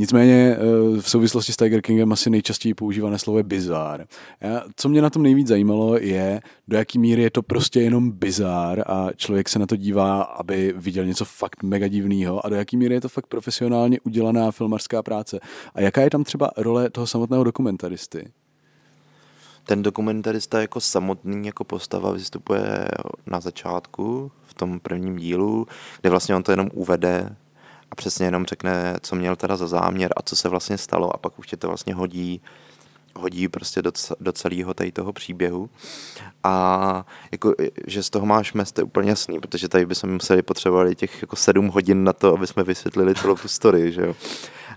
Nicméně eh, v souvislosti s Tiger Kingem asi nejčastěji používané slovo je bizár. Co mě na tom nejvíc zajímalo je, do jaký míry je to prostě jenom bizár a člověk se na to dívá, aby viděl něco fakt mega divného a do jaký míry je to fakt profesionálně udělaná filmařská práce. A jaká je tam třeba role toho samotného dokumentaristy? ten dokumentarista jako samotný jako postava vystupuje na začátku, v tom prvním dílu, kde vlastně on to jenom uvede a přesně jenom řekne, co měl teda za záměr a co se vlastně stalo a pak už tě to vlastně hodí hodí prostě do, do celého tady toho příběhu. A jako, že z toho máš mest, je úplně jasný, protože tady bychom museli potřebovali těch jako sedm hodin na to, aby jsme vysvětlili celou tu story, že jo.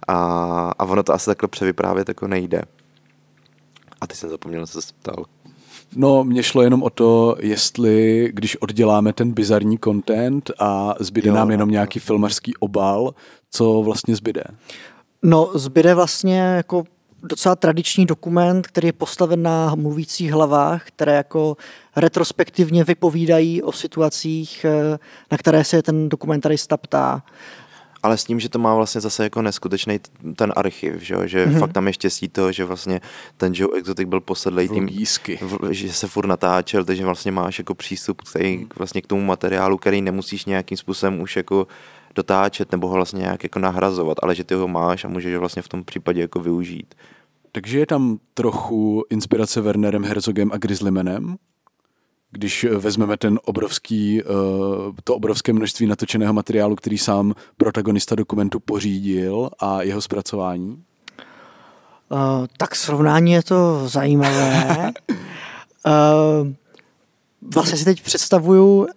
A, a ono to asi takhle převyprávět jako nejde. A ty jsem zapomněl, co se ptal. No, mě šlo jenom o to, jestli, když odděláme ten bizarní content a zbyde jo, nám jenom no. nějaký filmařský obal, co vlastně zbyde? No, zbyde vlastně jako docela tradiční dokument, který je postaven na mluvících hlavách, které jako retrospektivně vypovídají o situacích, eh, na které se ten dokumentarista ptá ale s tím, že to má vlastně zase jako neskutečný ten archiv, že, že mm-hmm. fakt tam je štěstí to, že vlastně ten Joe Exotic byl posedlej tím, v, že se furt natáčel, takže vlastně máš jako přístup který, mm. vlastně k tomu materiálu, který nemusíš nějakým způsobem už jako dotáčet nebo ho vlastně nějak jako nahrazovat, ale že ty ho máš a můžeš ho vlastně v tom případě jako využít. Takže je tam trochu inspirace Wernerem Herzogem a Grizzlymanem, když vezmeme ten obrovský, eh, to obrovské množství natočeného materiálu, který sám protagonista dokumentu pořídil a jeho zpracování? Uh, tak srovnání je to zajímavé. uh, vlastně si teď představuju uh,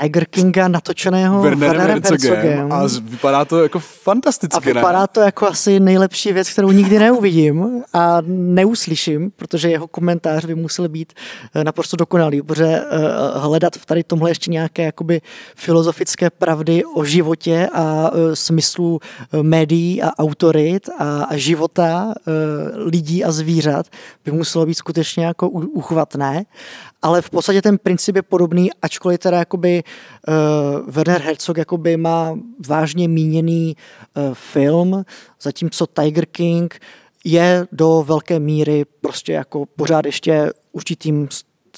Tiger Kinga natočeného Wernerem Herzogem. Herzogem. A vypadá to jako fantasticky, A vypadá ne? to jako asi nejlepší věc, kterou nikdy neuvidím a neuslyším, protože jeho komentář by musel být uh, naprosto dokonalý, protože uh, hledat v tady tomhle ještě nějaké jakoby filozofické pravdy o životě a uh, smyslu uh, médií a autorit a, a života uh, lidí a zvířat by muselo být skutečně jako uchvatné ale v podstatě ten princip je podobný, ačkoliv teda jakoby uh, Werner Herzog jakoby má vážně míněný uh, film, zatímco Tiger King je do velké míry prostě jako pořád ještě určitým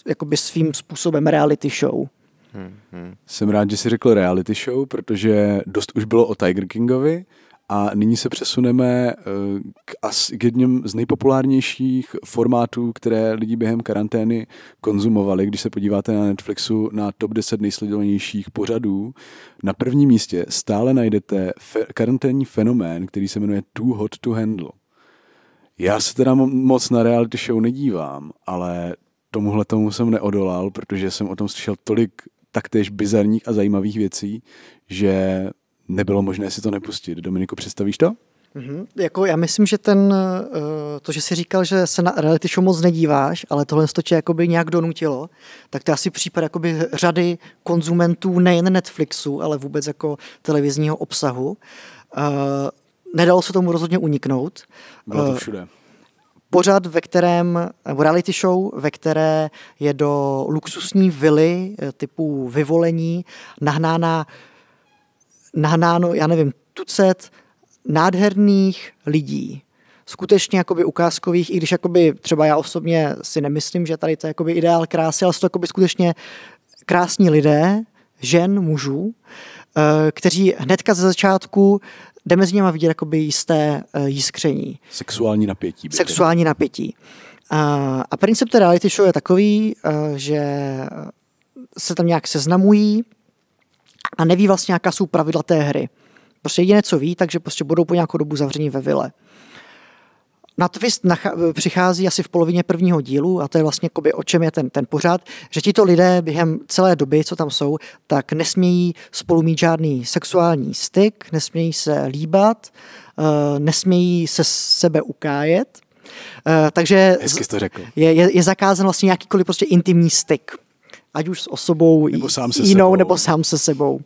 jakoby svým způsobem reality show. Hmm, hmm. Jsem rád, že jsi řekl reality show, protože dost už bylo o Tiger Kingovi, a nyní se přesuneme eh, k, k jedním z nejpopulárnějších formátů, které lidi během karantény konzumovali. Když se podíváte na Netflixu na top 10 nejsledovanějších pořadů, na prvním místě stále najdete fe, karanténní fenomén, který se jmenuje Too Hot to Handle. Já se teda moc na reality show nedívám, ale tomuhle tomu jsem neodolal, protože jsem o tom slyšel tolik taktéž bizarních a zajímavých věcí, že nebylo možné si to nepustit. Dominiku, představíš to? Mm-hmm. Jako já myslím, že ten, eh, to, že jsi říkal, že se na reality show moc nedíváš, ale tohle to tě jakoby nějak donutilo, tak to je asi případ jakoby řady konzumentů nejen Netflixu, ale vůbec jako televizního obsahu. Uh, nedalo se tomu rozhodně uniknout. Bylo to eh, všude. Pořad, ve kterém, nebo reality show, ve které je do luxusní vily typu vyvolení nahnána nahnáno, já nevím, tucet nádherných lidí, skutečně jakoby ukázkových, i když jakoby třeba já osobně si nemyslím, že tady to je jakoby ideál krásy, ale jsou to jakoby skutečně krásní lidé, žen, mužů, eh, kteří hnedka ze začátku jde mezi nimi vidět jakoby jisté eh, jiskření. Sexuální napětí. Sexuální napětí. A, a princip té reality show je takový, eh, že se tam nějak seznamují, a neví vlastně, jaká jsou pravidla té hry. Prostě jediné, co ví, takže prostě budou po nějakou dobu zavření ve vile. Na twist nacha- přichází asi v polovině prvního dílu a to je vlastně jakoby, o čem je ten, ten pořád, že tito lidé během celé doby, co tam jsou, tak nesmějí spolu mít žádný sexuální styk, nesmějí se líbat, uh, nesmějí se sebe ukájet. Uh, takže Hezky to řekl. Je, je, je zakázán vlastně nějakýkoliv prostě intimní styk ať už s osobou nebo sám se jinou, sebou. nebo sám se sebou. Uh,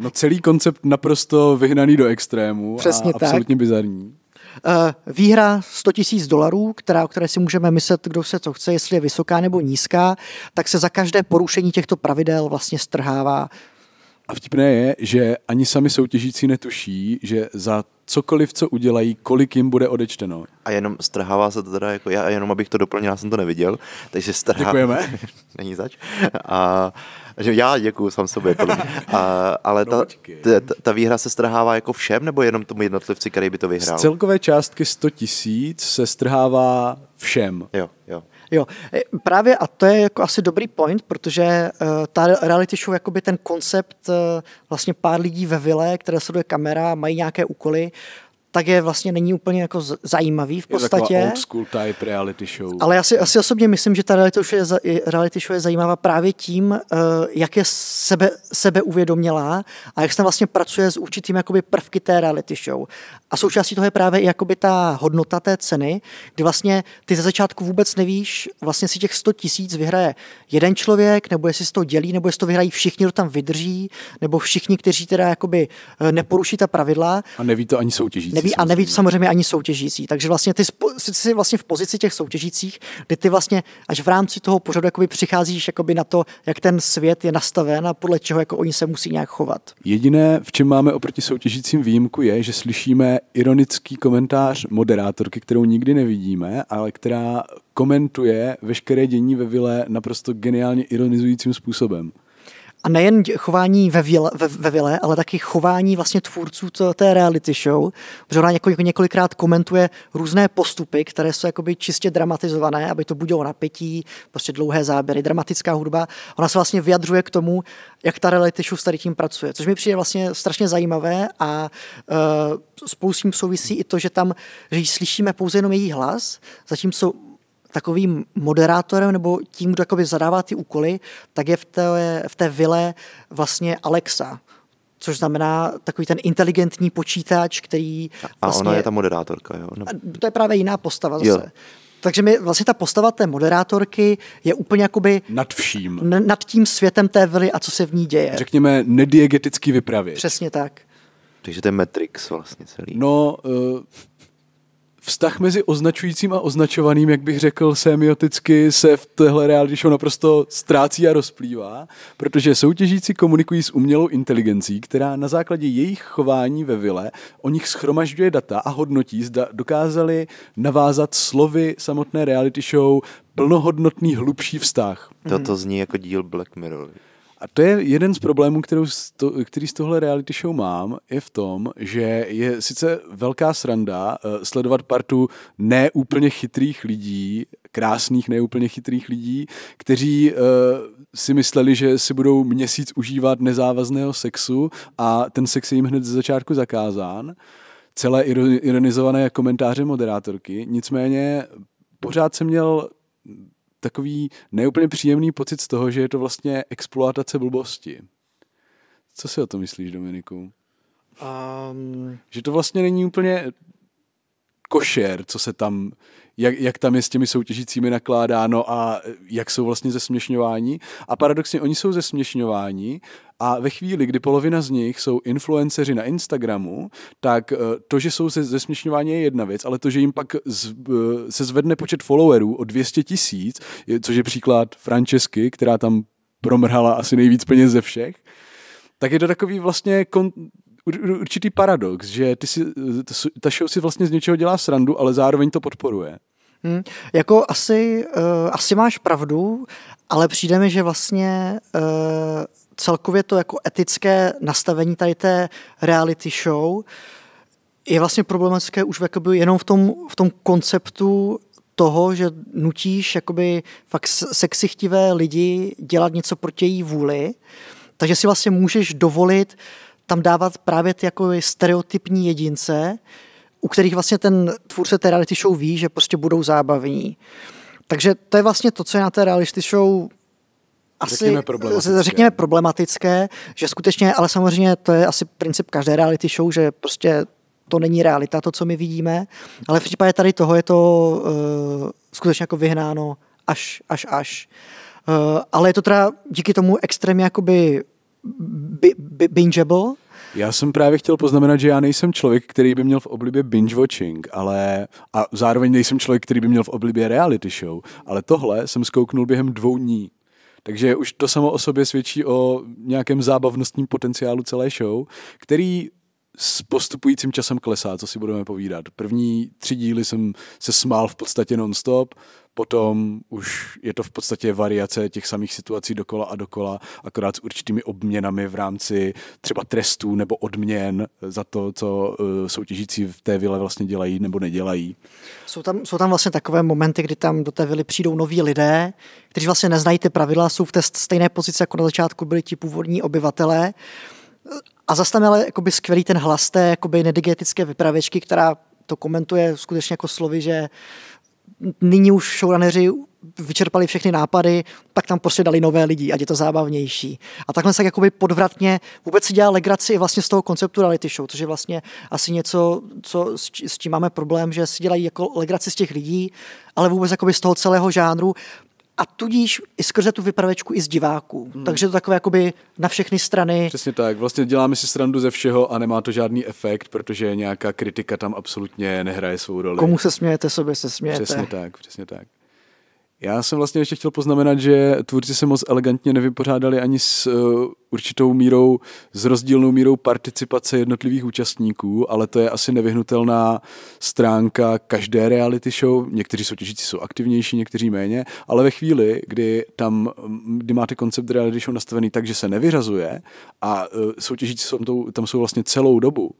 no celý koncept naprosto vyhnaný do extrému Přesně a absolutně tak. bizarní. výhra 100 000 dolarů, která, o které si můžeme myslet, kdo se to chce, jestli je vysoká nebo nízká, tak se za každé porušení těchto pravidel vlastně strhává a vtipné je, že ani sami soutěžící netuší, že za cokoliv, co udělají, kolik jim bude odečteno. A jenom strhává se to teda, jako já, jenom abych to doplnil, já jsem to neviděl, takže strhává... Děkujeme. Není zač. A, že já děkuju sám sobě. A, ale ta, ta, ta, výhra se strhává jako všem, nebo jenom tomu jednotlivci, který by to vyhrál? Z celkové částky 100 tisíc se strhává všem. Jo, jo. Jo, e, právě a to je jako asi dobrý point, protože uh, ta reality show, jakoby ten koncept, uh, vlastně pár lidí ve vile, které sleduje kamera, mají nějaké úkoly, tak je vlastně není úplně jako zajímavý v podstatě. Je old school type reality show. Ale já si asi osobně myslím, že ta reality show je, reality show je zajímavá právě tím, uh, jak je sebe, sebeuvědomělá a jak se tam vlastně pracuje s určitým jakoby prvky té reality show. A součástí toho je právě i jakoby ta hodnota té ceny, kdy vlastně ty ze začátku vůbec nevíš, vlastně si těch 100 tisíc vyhraje jeden člověk, nebo jestli si to dělí, nebo jestli to vyhrají všichni, kdo tam vydrží, nebo všichni, kteří teda jakoby eh, neporuší ta pravidla. A neví to ani soutěžící. Neví, a neví to samozřejmě ani soutěžící. Takže vlastně ty jsi vlastně v pozici těch soutěžících, kdy ty vlastně až v rámci toho pořadu jakoby přicházíš jakoby na to, jak ten svět je nastaven a podle čeho jako oni se musí nějak chovat. Jediné, v čem máme oproti soutěžícím výjimku, je, že slyšíme ironický komentář moderátorky, kterou nikdy nevidíme, ale která komentuje veškeré dění ve vile naprosto geniálně ironizujícím způsobem. A nejen chování ve, vile, ve, ve vile, ale taky chování vlastně tvůrců té reality show, protože ona několik, několikrát komentuje různé postupy, které jsou jakoby čistě dramatizované, aby to budilo napětí, prostě dlouhé záběry, dramatická hudba. Ona se vlastně vyjadřuje k tomu, jak ta reality show s tady tím pracuje, což mi přijde vlastně strašně zajímavé a uh, spolu s tím souvisí i to, že tam, že slyšíme pouze jenom její hlas, zatímco takovým moderátorem nebo tím, kdo jakoby zadává ty úkoly, tak je v té, v té vile vlastně Alexa, což znamená takový ten inteligentní počítač, který vlastně... A ona vlastně- je ta moderátorka, jo? No. To je právě jiná postava zase. Jo. Takže mi vlastně ta postava té moderátorky je úplně jakoby... Nad vším. Nad tím světem té vily a co se v ní děje. Řekněme nediegeticky vypravit. Přesně tak. Takže to je Matrix vlastně celý. No, uh, vztah mezi označujícím a označovaným, jak bych řekl, semioticky se v téhle reality show naprosto ztrácí a rozplývá, protože soutěžící komunikují s umělou inteligencí, která na základě jejich chování ve vile o nich schromažďuje data a hodnotí, zda dokázali navázat slovy samotné reality show plnohodnotný hlubší vztah. Toto zní jako díl Black Mirror. A to je jeden z problémů, kterou to, který z tohle reality show mám, je v tom, že je sice velká sranda uh, sledovat partu neúplně chytrých lidí, krásných neúplně chytrých lidí, kteří uh, si mysleli, že si budou měsíc užívat nezávazného sexu a ten sex je jim hned ze začátku zakázán. Celé ironizované komentáře moderátorky. Nicméně pořád jsem měl takový neúplně příjemný pocit z toho, že je to vlastně exploatace blbosti. Co si o to myslíš, Dominiku? Um... Že to vlastně není úplně košer, co se tam jak, jak tam je s těmi soutěžícími nakládáno a jak jsou vlastně zesměšňováni. A paradoxně oni jsou zesměšňováni a ve chvíli, kdy polovina z nich jsou influenceři na Instagramu, tak eh, to, že jsou zesměšňováni je jedna věc, ale to, že jim pak z, eh, se zvedne počet followerů o 200 tisíc, což je příklad Francesky, která tam promrhala asi nejvíc peněz ze všech, tak je to takový vlastně kon, určitý paradox, že ty si, ta show si vlastně z něčeho dělá srandu, ale zároveň to podporuje. Hmm, jako asi, uh, asi máš pravdu, ale přijde mi, že vlastně uh, celkově to jako etické nastavení tady té reality show je vlastně problematické už jakoby jenom v tom, v tom konceptu toho, že nutíš jakoby fakt sexichtivé lidi dělat něco proti její vůli, takže si vlastně můžeš dovolit tam dávat právě ty jako stereotypní jedince, u kterých vlastně ten tvůrce té reality show ví, že prostě budou zábavní. Takže to je vlastně to, co je na té reality show asi řekněme problematické. řekněme problematické, že skutečně, ale samozřejmě to je asi princip každé reality show, že prostě to není realita, to, co my vidíme, ale v případě tady toho je to uh, skutečně jako vyhnáno až, až, až. Uh, ale je to teda díky tomu extrémně jakoby bingeable, Já jsem právě chtěl poznamenat, že já nejsem člověk, který by měl v oblibě binge watching, ale a zároveň nejsem člověk, který by měl v oblibě reality show, ale tohle jsem zkouknul během dvou dní. Takže už to samo o sobě svědčí o nějakém zábavnostním potenciálu celé show, který s postupujícím časem klesá, co si budeme povídat. První tři díly jsem se smál v podstatě non-stop, potom už je to v podstatě variace těch samých situací dokola a dokola, akorát s určitými obměnami v rámci třeba trestů nebo odměn za to, co eh, soutěžící v té vile vlastně dělají nebo nedělají. Jsou tam, jsou tam vlastně takové momenty, kdy tam do té vily přijdou noví lidé, kteří vlastně neznají ty pravidla, jsou v té stejné pozici, jako na začátku byli ti původní obyvatelé. A zase tam ale jakoby skvělý ten hlas té nedigetické vypravěčky, která to komentuje skutečně jako slovy, že nyní už showrunneři vyčerpali všechny nápady, tak tam prostě dali nové lidi, ať je to zábavnější. A takhle se jakoby podvratně vůbec si dělá legraci vlastně z toho konceptu reality show, což je vlastně asi něco, co, s čím máme problém, že si dělají jako legraci z těch lidí, ale vůbec jakoby z toho celého žánru a tudíž i skrze tu vypravečku i z diváků. Hmm. Takže to takové jakoby na všechny strany. Přesně tak. Vlastně děláme si srandu ze všeho a nemá to žádný efekt, protože nějaká kritika tam absolutně nehraje svou roli. Komu se smějete, sobě se smějete. Přesně tak, přesně tak. Já jsem vlastně ještě chtěl poznamenat, že tvůrci se moc elegantně nevypořádali ani s uh, určitou mírou, s rozdílnou mírou participace jednotlivých účastníků, ale to je asi nevyhnutelná stránka každé reality show. Někteří soutěžící jsou aktivnější, někteří méně, ale ve chvíli, kdy tam, kdy máte koncept reality show nastavený tak, že se nevyřazuje a uh, soutěžící jsou tam, tam jsou vlastně celou dobu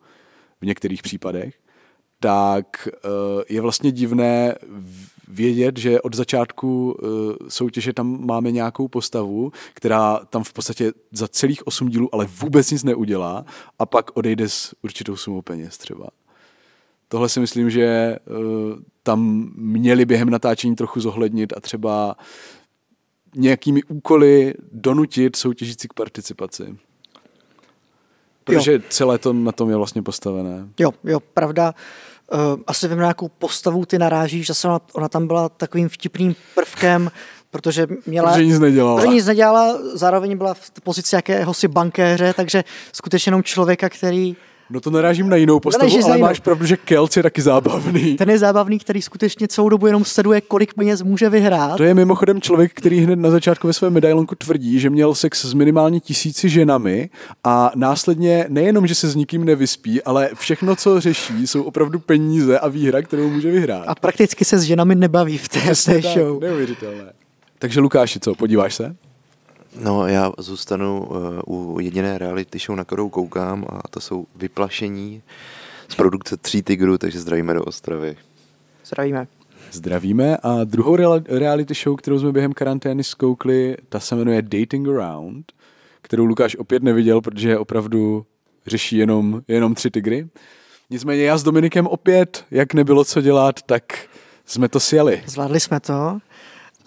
v některých případech, tak uh, je vlastně divné vědět, že od začátku uh, soutěže tam máme nějakou postavu, která tam v podstatě za celých osm dílů ale vůbec nic neudělá a pak odejde s určitou sumou peněz třeba. Tohle si myslím, že uh, tam měli během natáčení trochu zohlednit a třeba nějakými úkoly donutit soutěžící k participaci. Protože jo. celé to na tom je vlastně postavené. Jo, jo, pravda. Uh, asi vím, na nějakou postavu ty narážíš, zase ona, ona tam byla takovým vtipným prvkem, protože měla... Protože nic nedělala. Protože nic nedělala, zároveň byla v pozici jakéhosi bankéře, takže skutečně jenom člověka, který No to narážím na jinou postavu, ale jinou. máš pravdu, že Kelc je taky zábavný. Ten je zábavný, který skutečně celou dobu jenom sleduje, kolik peněz může vyhrát. To je mimochodem člověk, který hned na začátku ve svém medailonku tvrdí, že měl sex s minimálně tisíci ženami a následně nejenom, že se s nikým nevyspí, ale všechno, co řeší, jsou opravdu peníze a výhra, kterou může vyhrát. A prakticky se s ženami nebaví v té, té show. Neuvěřitelné. Takže Lukáši, co, podíváš se? No, já zůstanu uh, u jediné reality show, na kterou koukám a to jsou Vyplašení z produkce Tří tigrů, takže zdravíme do Ostravy. Zdravíme. Zdravíme a druhou reality show, kterou jsme během karantény zkoukli, ta se jmenuje Dating Around, kterou Lukáš opět neviděl, protože opravdu řeší jenom, jenom tři tygry. Nicméně já s Dominikem opět, jak nebylo co dělat, tak jsme to sjeli. Zvládli jsme to.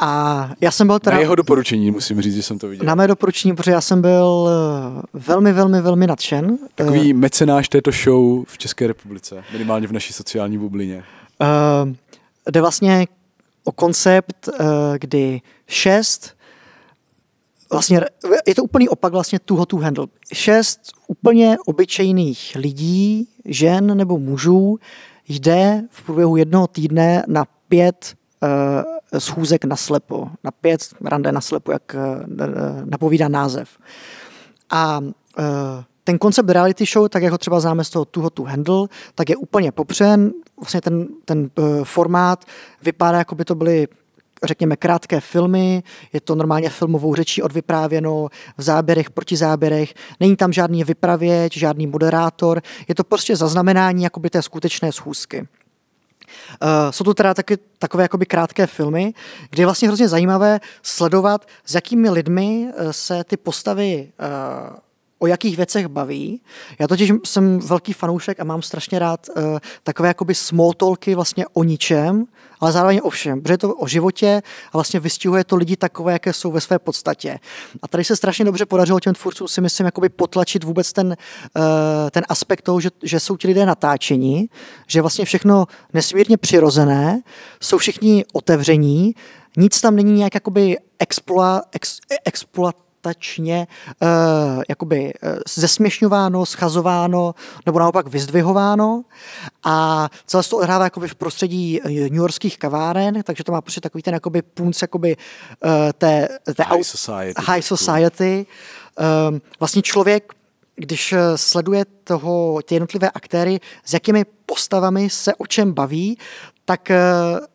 A já jsem byl teda... Na jeho doporučení musím říct, že jsem to viděl. Na mé doporučení, protože já jsem byl eh, velmi, velmi, velmi nadšen. Takový mecenáš této show v České republice, minimálně v naší sociální bublině. Uh, jde vlastně o koncept, uh, kdy šest vlastně je to úplný opak vlastně toho to handle. Šest úplně obyčejných lidí, žen nebo mužů jde v průběhu jednoho týdne na pět uh, schůzek na slepo, na pět rande na slepo, jak uh, napovídá název. A uh, ten koncept reality show, tak jak ho třeba známe z toho Too Hot to Handle, tak je úplně popřen. Vlastně ten, ten formát vypadá, jako by to byly řekněme, krátké filmy, je to normálně filmovou řečí odvyprávěno, v záběrech, proti záběrech, není tam žádný vypravěč, žádný moderátor, je to prostě zaznamenání jakoby té skutečné schůzky. Uh, jsou to teda taky takové jakoby krátké filmy, kde je vlastně hrozně zajímavé sledovat, s jakými lidmi uh, se ty postavy uh, o jakých věcech baví. Já totiž jsem velký fanoušek a mám strašně rád uh, takové jakoby small talky vlastně o ničem, ale zároveň o všem, protože je to o životě a vlastně vystihuje to lidi takové, jaké jsou ve své podstatě. A tady se strašně dobře podařilo těm tvůrcům si myslím jakoby potlačit vůbec ten, uh, ten aspekt toho, že, že jsou ti lidé natáčení, že vlastně všechno nesmírně přirozené, jsou všichni otevření, nic tam není nějak jakoby exploa, ex, exploat dostatečně uh, jakoby uh, zesměšňováno, schazováno nebo naopak vyzdvihováno a celé to odhrává jakoby v prostředí New Yorkských kaváren, takže to má prostě takový ten jakoby punc jakoby uh, té, té high society. High society. Um, vlastně člověk když sleduje toho, ty jednotlivé aktéry, s jakými postavami se o čem baví, tak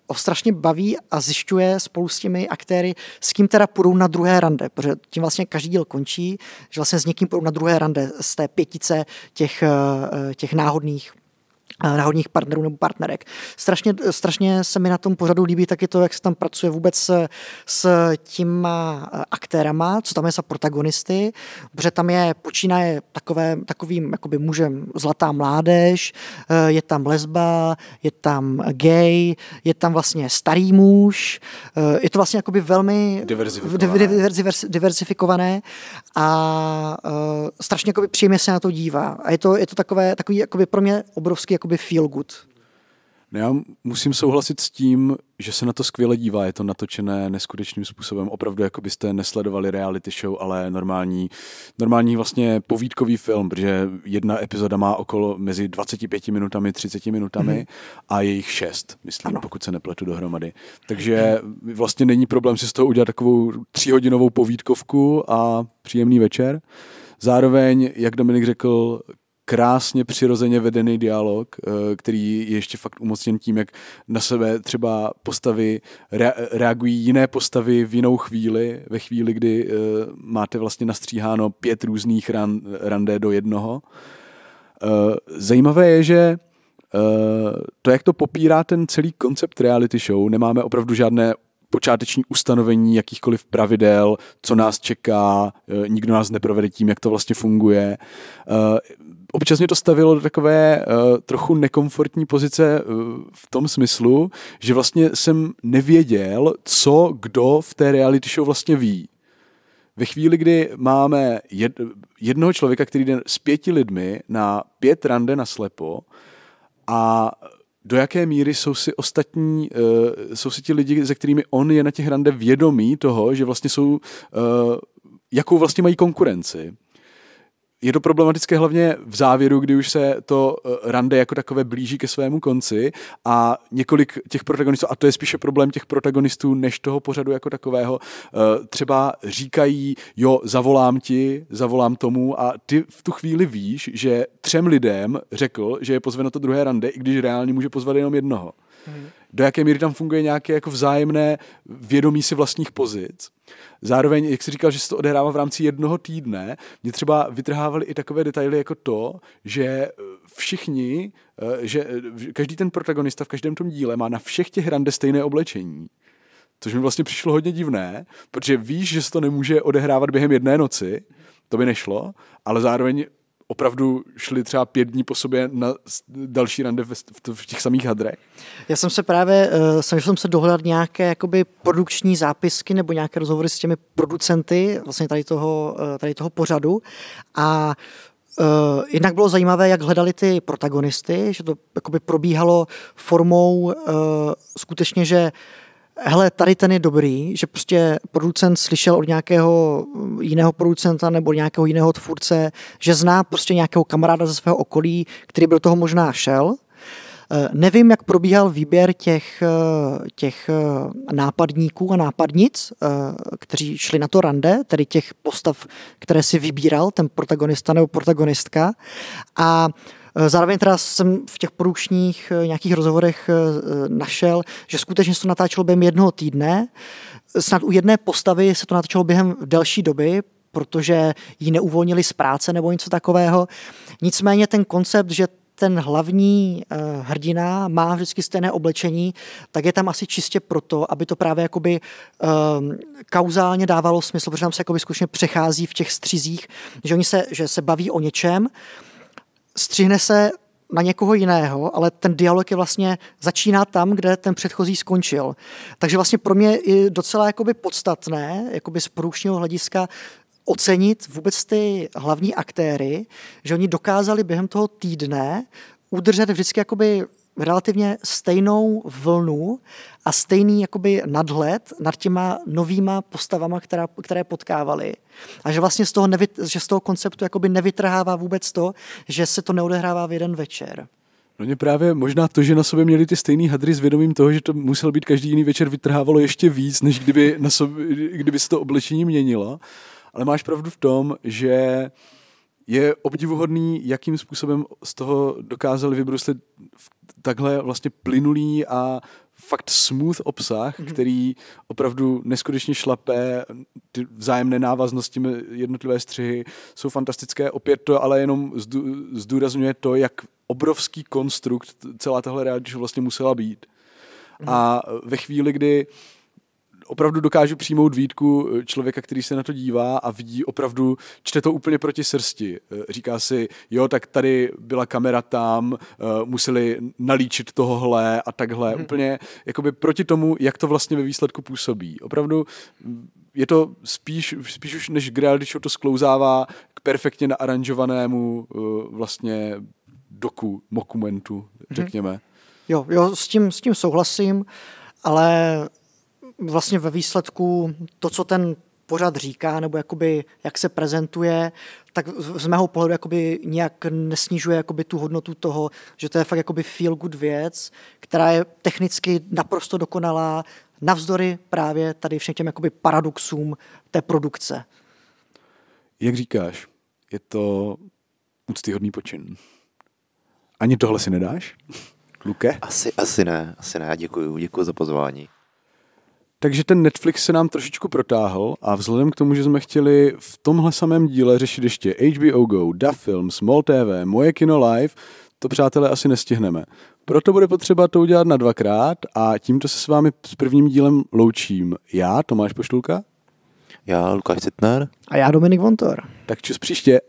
ho strašně baví a zjišťuje spolu s těmi aktéry, s kým teda půjdou na druhé rande, protože tím vlastně každý díl končí, že vlastně s někým půjdou na druhé rande z té pětice těch, těch náhodných náhodních partnerů nebo partnerek. Strašně, strašně se mi na tom pořadu líbí taky to, jak se tam pracuje vůbec s, s těma aktérama, co tam je za protagonisty, protože tam je, počínaje takové, takovým jakoby mužem zlatá mládež, je tam lesba, je tam gay, je tam vlastně starý muž, je to vlastně jakoby velmi diverzifikované, diverzifikované a strašně jakoby příjemně se na to dívá. A je to, je to takové, takový jakoby pro mě obrovský jakoby feel good. No já musím souhlasit s tím, že se na to skvěle dívá, je to natočené neskutečným způsobem, opravdu jako byste nesledovali reality show, ale normální, normální vlastně povídkový film, protože jedna epizoda má okolo mezi 25 minutami, 30 minutami mm-hmm. a je jich šest, myslím, ano. pokud se nepletu dohromady. Takže vlastně není problém si z toho udělat takovou tříhodinovou povídkovku a příjemný večer. Zároveň, jak Dominik řekl, krásně přirozeně vedený dialog, eh, který je ještě fakt umocněn tím, jak na sebe třeba postavy reagují jiné postavy v jinou chvíli, ve chvíli, kdy eh, máte vlastně nastříháno pět různých ran, randé do jednoho. Eh, zajímavé je, že to, jak to popírá ten celý koncept reality show, nemáme opravdu žádné počáteční ustanovení jakýchkoliv pravidel, co nás čeká, nikdo nás neprovede tím, jak to vlastně funguje občas mě to stavilo do takové uh, trochu nekomfortní pozice uh, v tom smyslu, že vlastně jsem nevěděl, co kdo v té reality show vlastně ví. Ve chvíli, kdy máme jed, jednoho člověka, který jde s pěti lidmi na pět rande na slepo a do jaké míry jsou si ostatní, uh, jsou si ti lidi, se kterými on je na těch rande vědomí toho, že vlastně jsou, uh, jakou vlastně mají konkurenci je to problematické hlavně v závěru, kdy už se to eh, rande jako takové blíží ke svému konci a několik těch protagonistů, a to je spíše problém těch protagonistů než toho pořadu jako takového, eh, třeba říkají, jo, zavolám ti, zavolám tomu a ty v tu chvíli víš, že třem lidem řekl, že je pozve na to druhé rande, i když reálně může pozvat jenom jednoho. Do jaké míry tam funguje nějaké jako vzájemné vědomí si vlastních pozic Zároveň, jak jsi říkal, že se to odehrává v rámci jednoho týdne, mě třeba vytrhávali i takové detaily jako to, že eh, všichni, eh, že eh, každý ten protagonista v každém tom díle má na všech těch rande stejné oblečení. Což mi vlastně přišlo hodně divné, protože víš, že se to nemůže odehrávat během jedné noci, to by nešlo, ale zároveň opravdu šli třeba pět dní po sobě na další rande v, těch samých hadrech? Já jsem se právě, uh, snažil jsem se dohledat nějaké jakoby produkční zápisky nebo nějaké rozhovory s těmi producenty vlastně tady toho, uh, tady toho pořadu a Uh, jednak bylo zajímavé, jak hledali ty protagonisty, že to jakoby probíhalo formou uh, skutečně, že uh, hele, tady ten je dobrý, že prostě producent slyšel od nějakého jiného producenta nebo nějakého jiného tvůrce, že zná prostě nějakého kamaráda ze svého okolí, který by do toho možná šel. Eh, nevím, jak probíhal výběr těch, eh, těch eh, nápadníků a nápadnic, kteří šli na to rande, tedy těch postav, které si vybíral ten protagonista nebo protagonistka. A zároveň teda jsem v těch produkčních eh, nějakých rozhovorech eh, našel, že skutečně se to natáčelo během jednoho týdne. Snad u jedné postavy se to natáčelo během delší doby, protože ji neuvolnili z práce nebo něco takového. Nicméně ten koncept, že ten hlavní hrdina má vždycky stejné oblečení, tak je tam asi čistě proto, aby to právě jakoby uh, kauzálně dávalo smysl, protože tam se jakoby skutečně přechází v těch střizích, že oni se, že se baví o něčem, střihne se na někoho jiného, ale ten dialog je vlastně začíná tam, kde ten předchozí skončil. Takže vlastně pro mě je docela jakoby podstatné, jakoby z produkčního hlediska ocenit vůbec ty hlavní aktéry, že oni dokázali během toho týdne udržet vždycky jakoby relativně stejnou vlnu a stejný jakoby nadhled nad těma novýma postavama, která, které potkávali. A že vlastně z toho, nevy, že z toho konceptu jakoby nevytrhává vůbec to, že se to neodehrává v jeden večer. No mě právě možná to, že na sobě měli ty stejný hadry s vědomím toho, že to musel být každý jiný večer, vytrhávalo ještě víc, než kdyby, na sobě, kdyby se to oblečení měnilo. Ale máš pravdu v tom, že je obdivuhodný, jakým způsobem z toho dokázali vybruslit takhle vlastně plynulý a fakt smooth obsah, mm-hmm. který opravdu neskutečně šlapé, ty vzájemné návaznosti, jednotlivé střihy jsou fantastické. Opět to ale jenom zdůrazňuje to, jak obrovský konstrukt celá tahle reality vlastně musela být. Mm-hmm. A ve chvíli, kdy opravdu dokážu přijmout výtku eh, člověka, který se na to dívá a vidí opravdu, čte to úplně proti srsti. Eh, říká si, jo, tak tady byla kamera tam, eh, museli nalíčit tohohle a takhle. Hmm. Úplně jakoby proti tomu, jak to vlastně ve výsledku působí. Opravdu mm, je to spíš, spíš už než reality show to sklouzává k perfektně naaranžovanému vlastně doku, dokumentu, mhm. řekněme. Hmm. Jo, jo, s tím, s tím souhlasím, ale vlastně ve výsledku to, co ten pořad říká, nebo jakoby, jak se prezentuje, tak z mého pohledu jakoby nějak nesnižuje jakoby tu hodnotu toho, že to je fakt jakoby feel good věc, která je technicky naprosto dokonalá, navzdory právě tady všem těm jakoby paradoxům té produkce. Jak říkáš, je to úctyhodný počin. Ani tohle si nedáš? Luke? Asi, asi ne, asi ne. Děkuji, děkuji za pozvání. Takže ten Netflix se nám trošičku protáhl a vzhledem k tomu, že jsme chtěli v tomhle samém díle řešit ještě HBO Go, Da Film, Small TV, Moje kino live, to přátelé asi nestihneme. Proto bude potřeba to udělat na dvakrát a tímto se s vámi s prvním dílem loučím. Já, Tomáš Poštulka. Já, Lukáš Citner. A já, Dominik Vontor. Tak čus příště.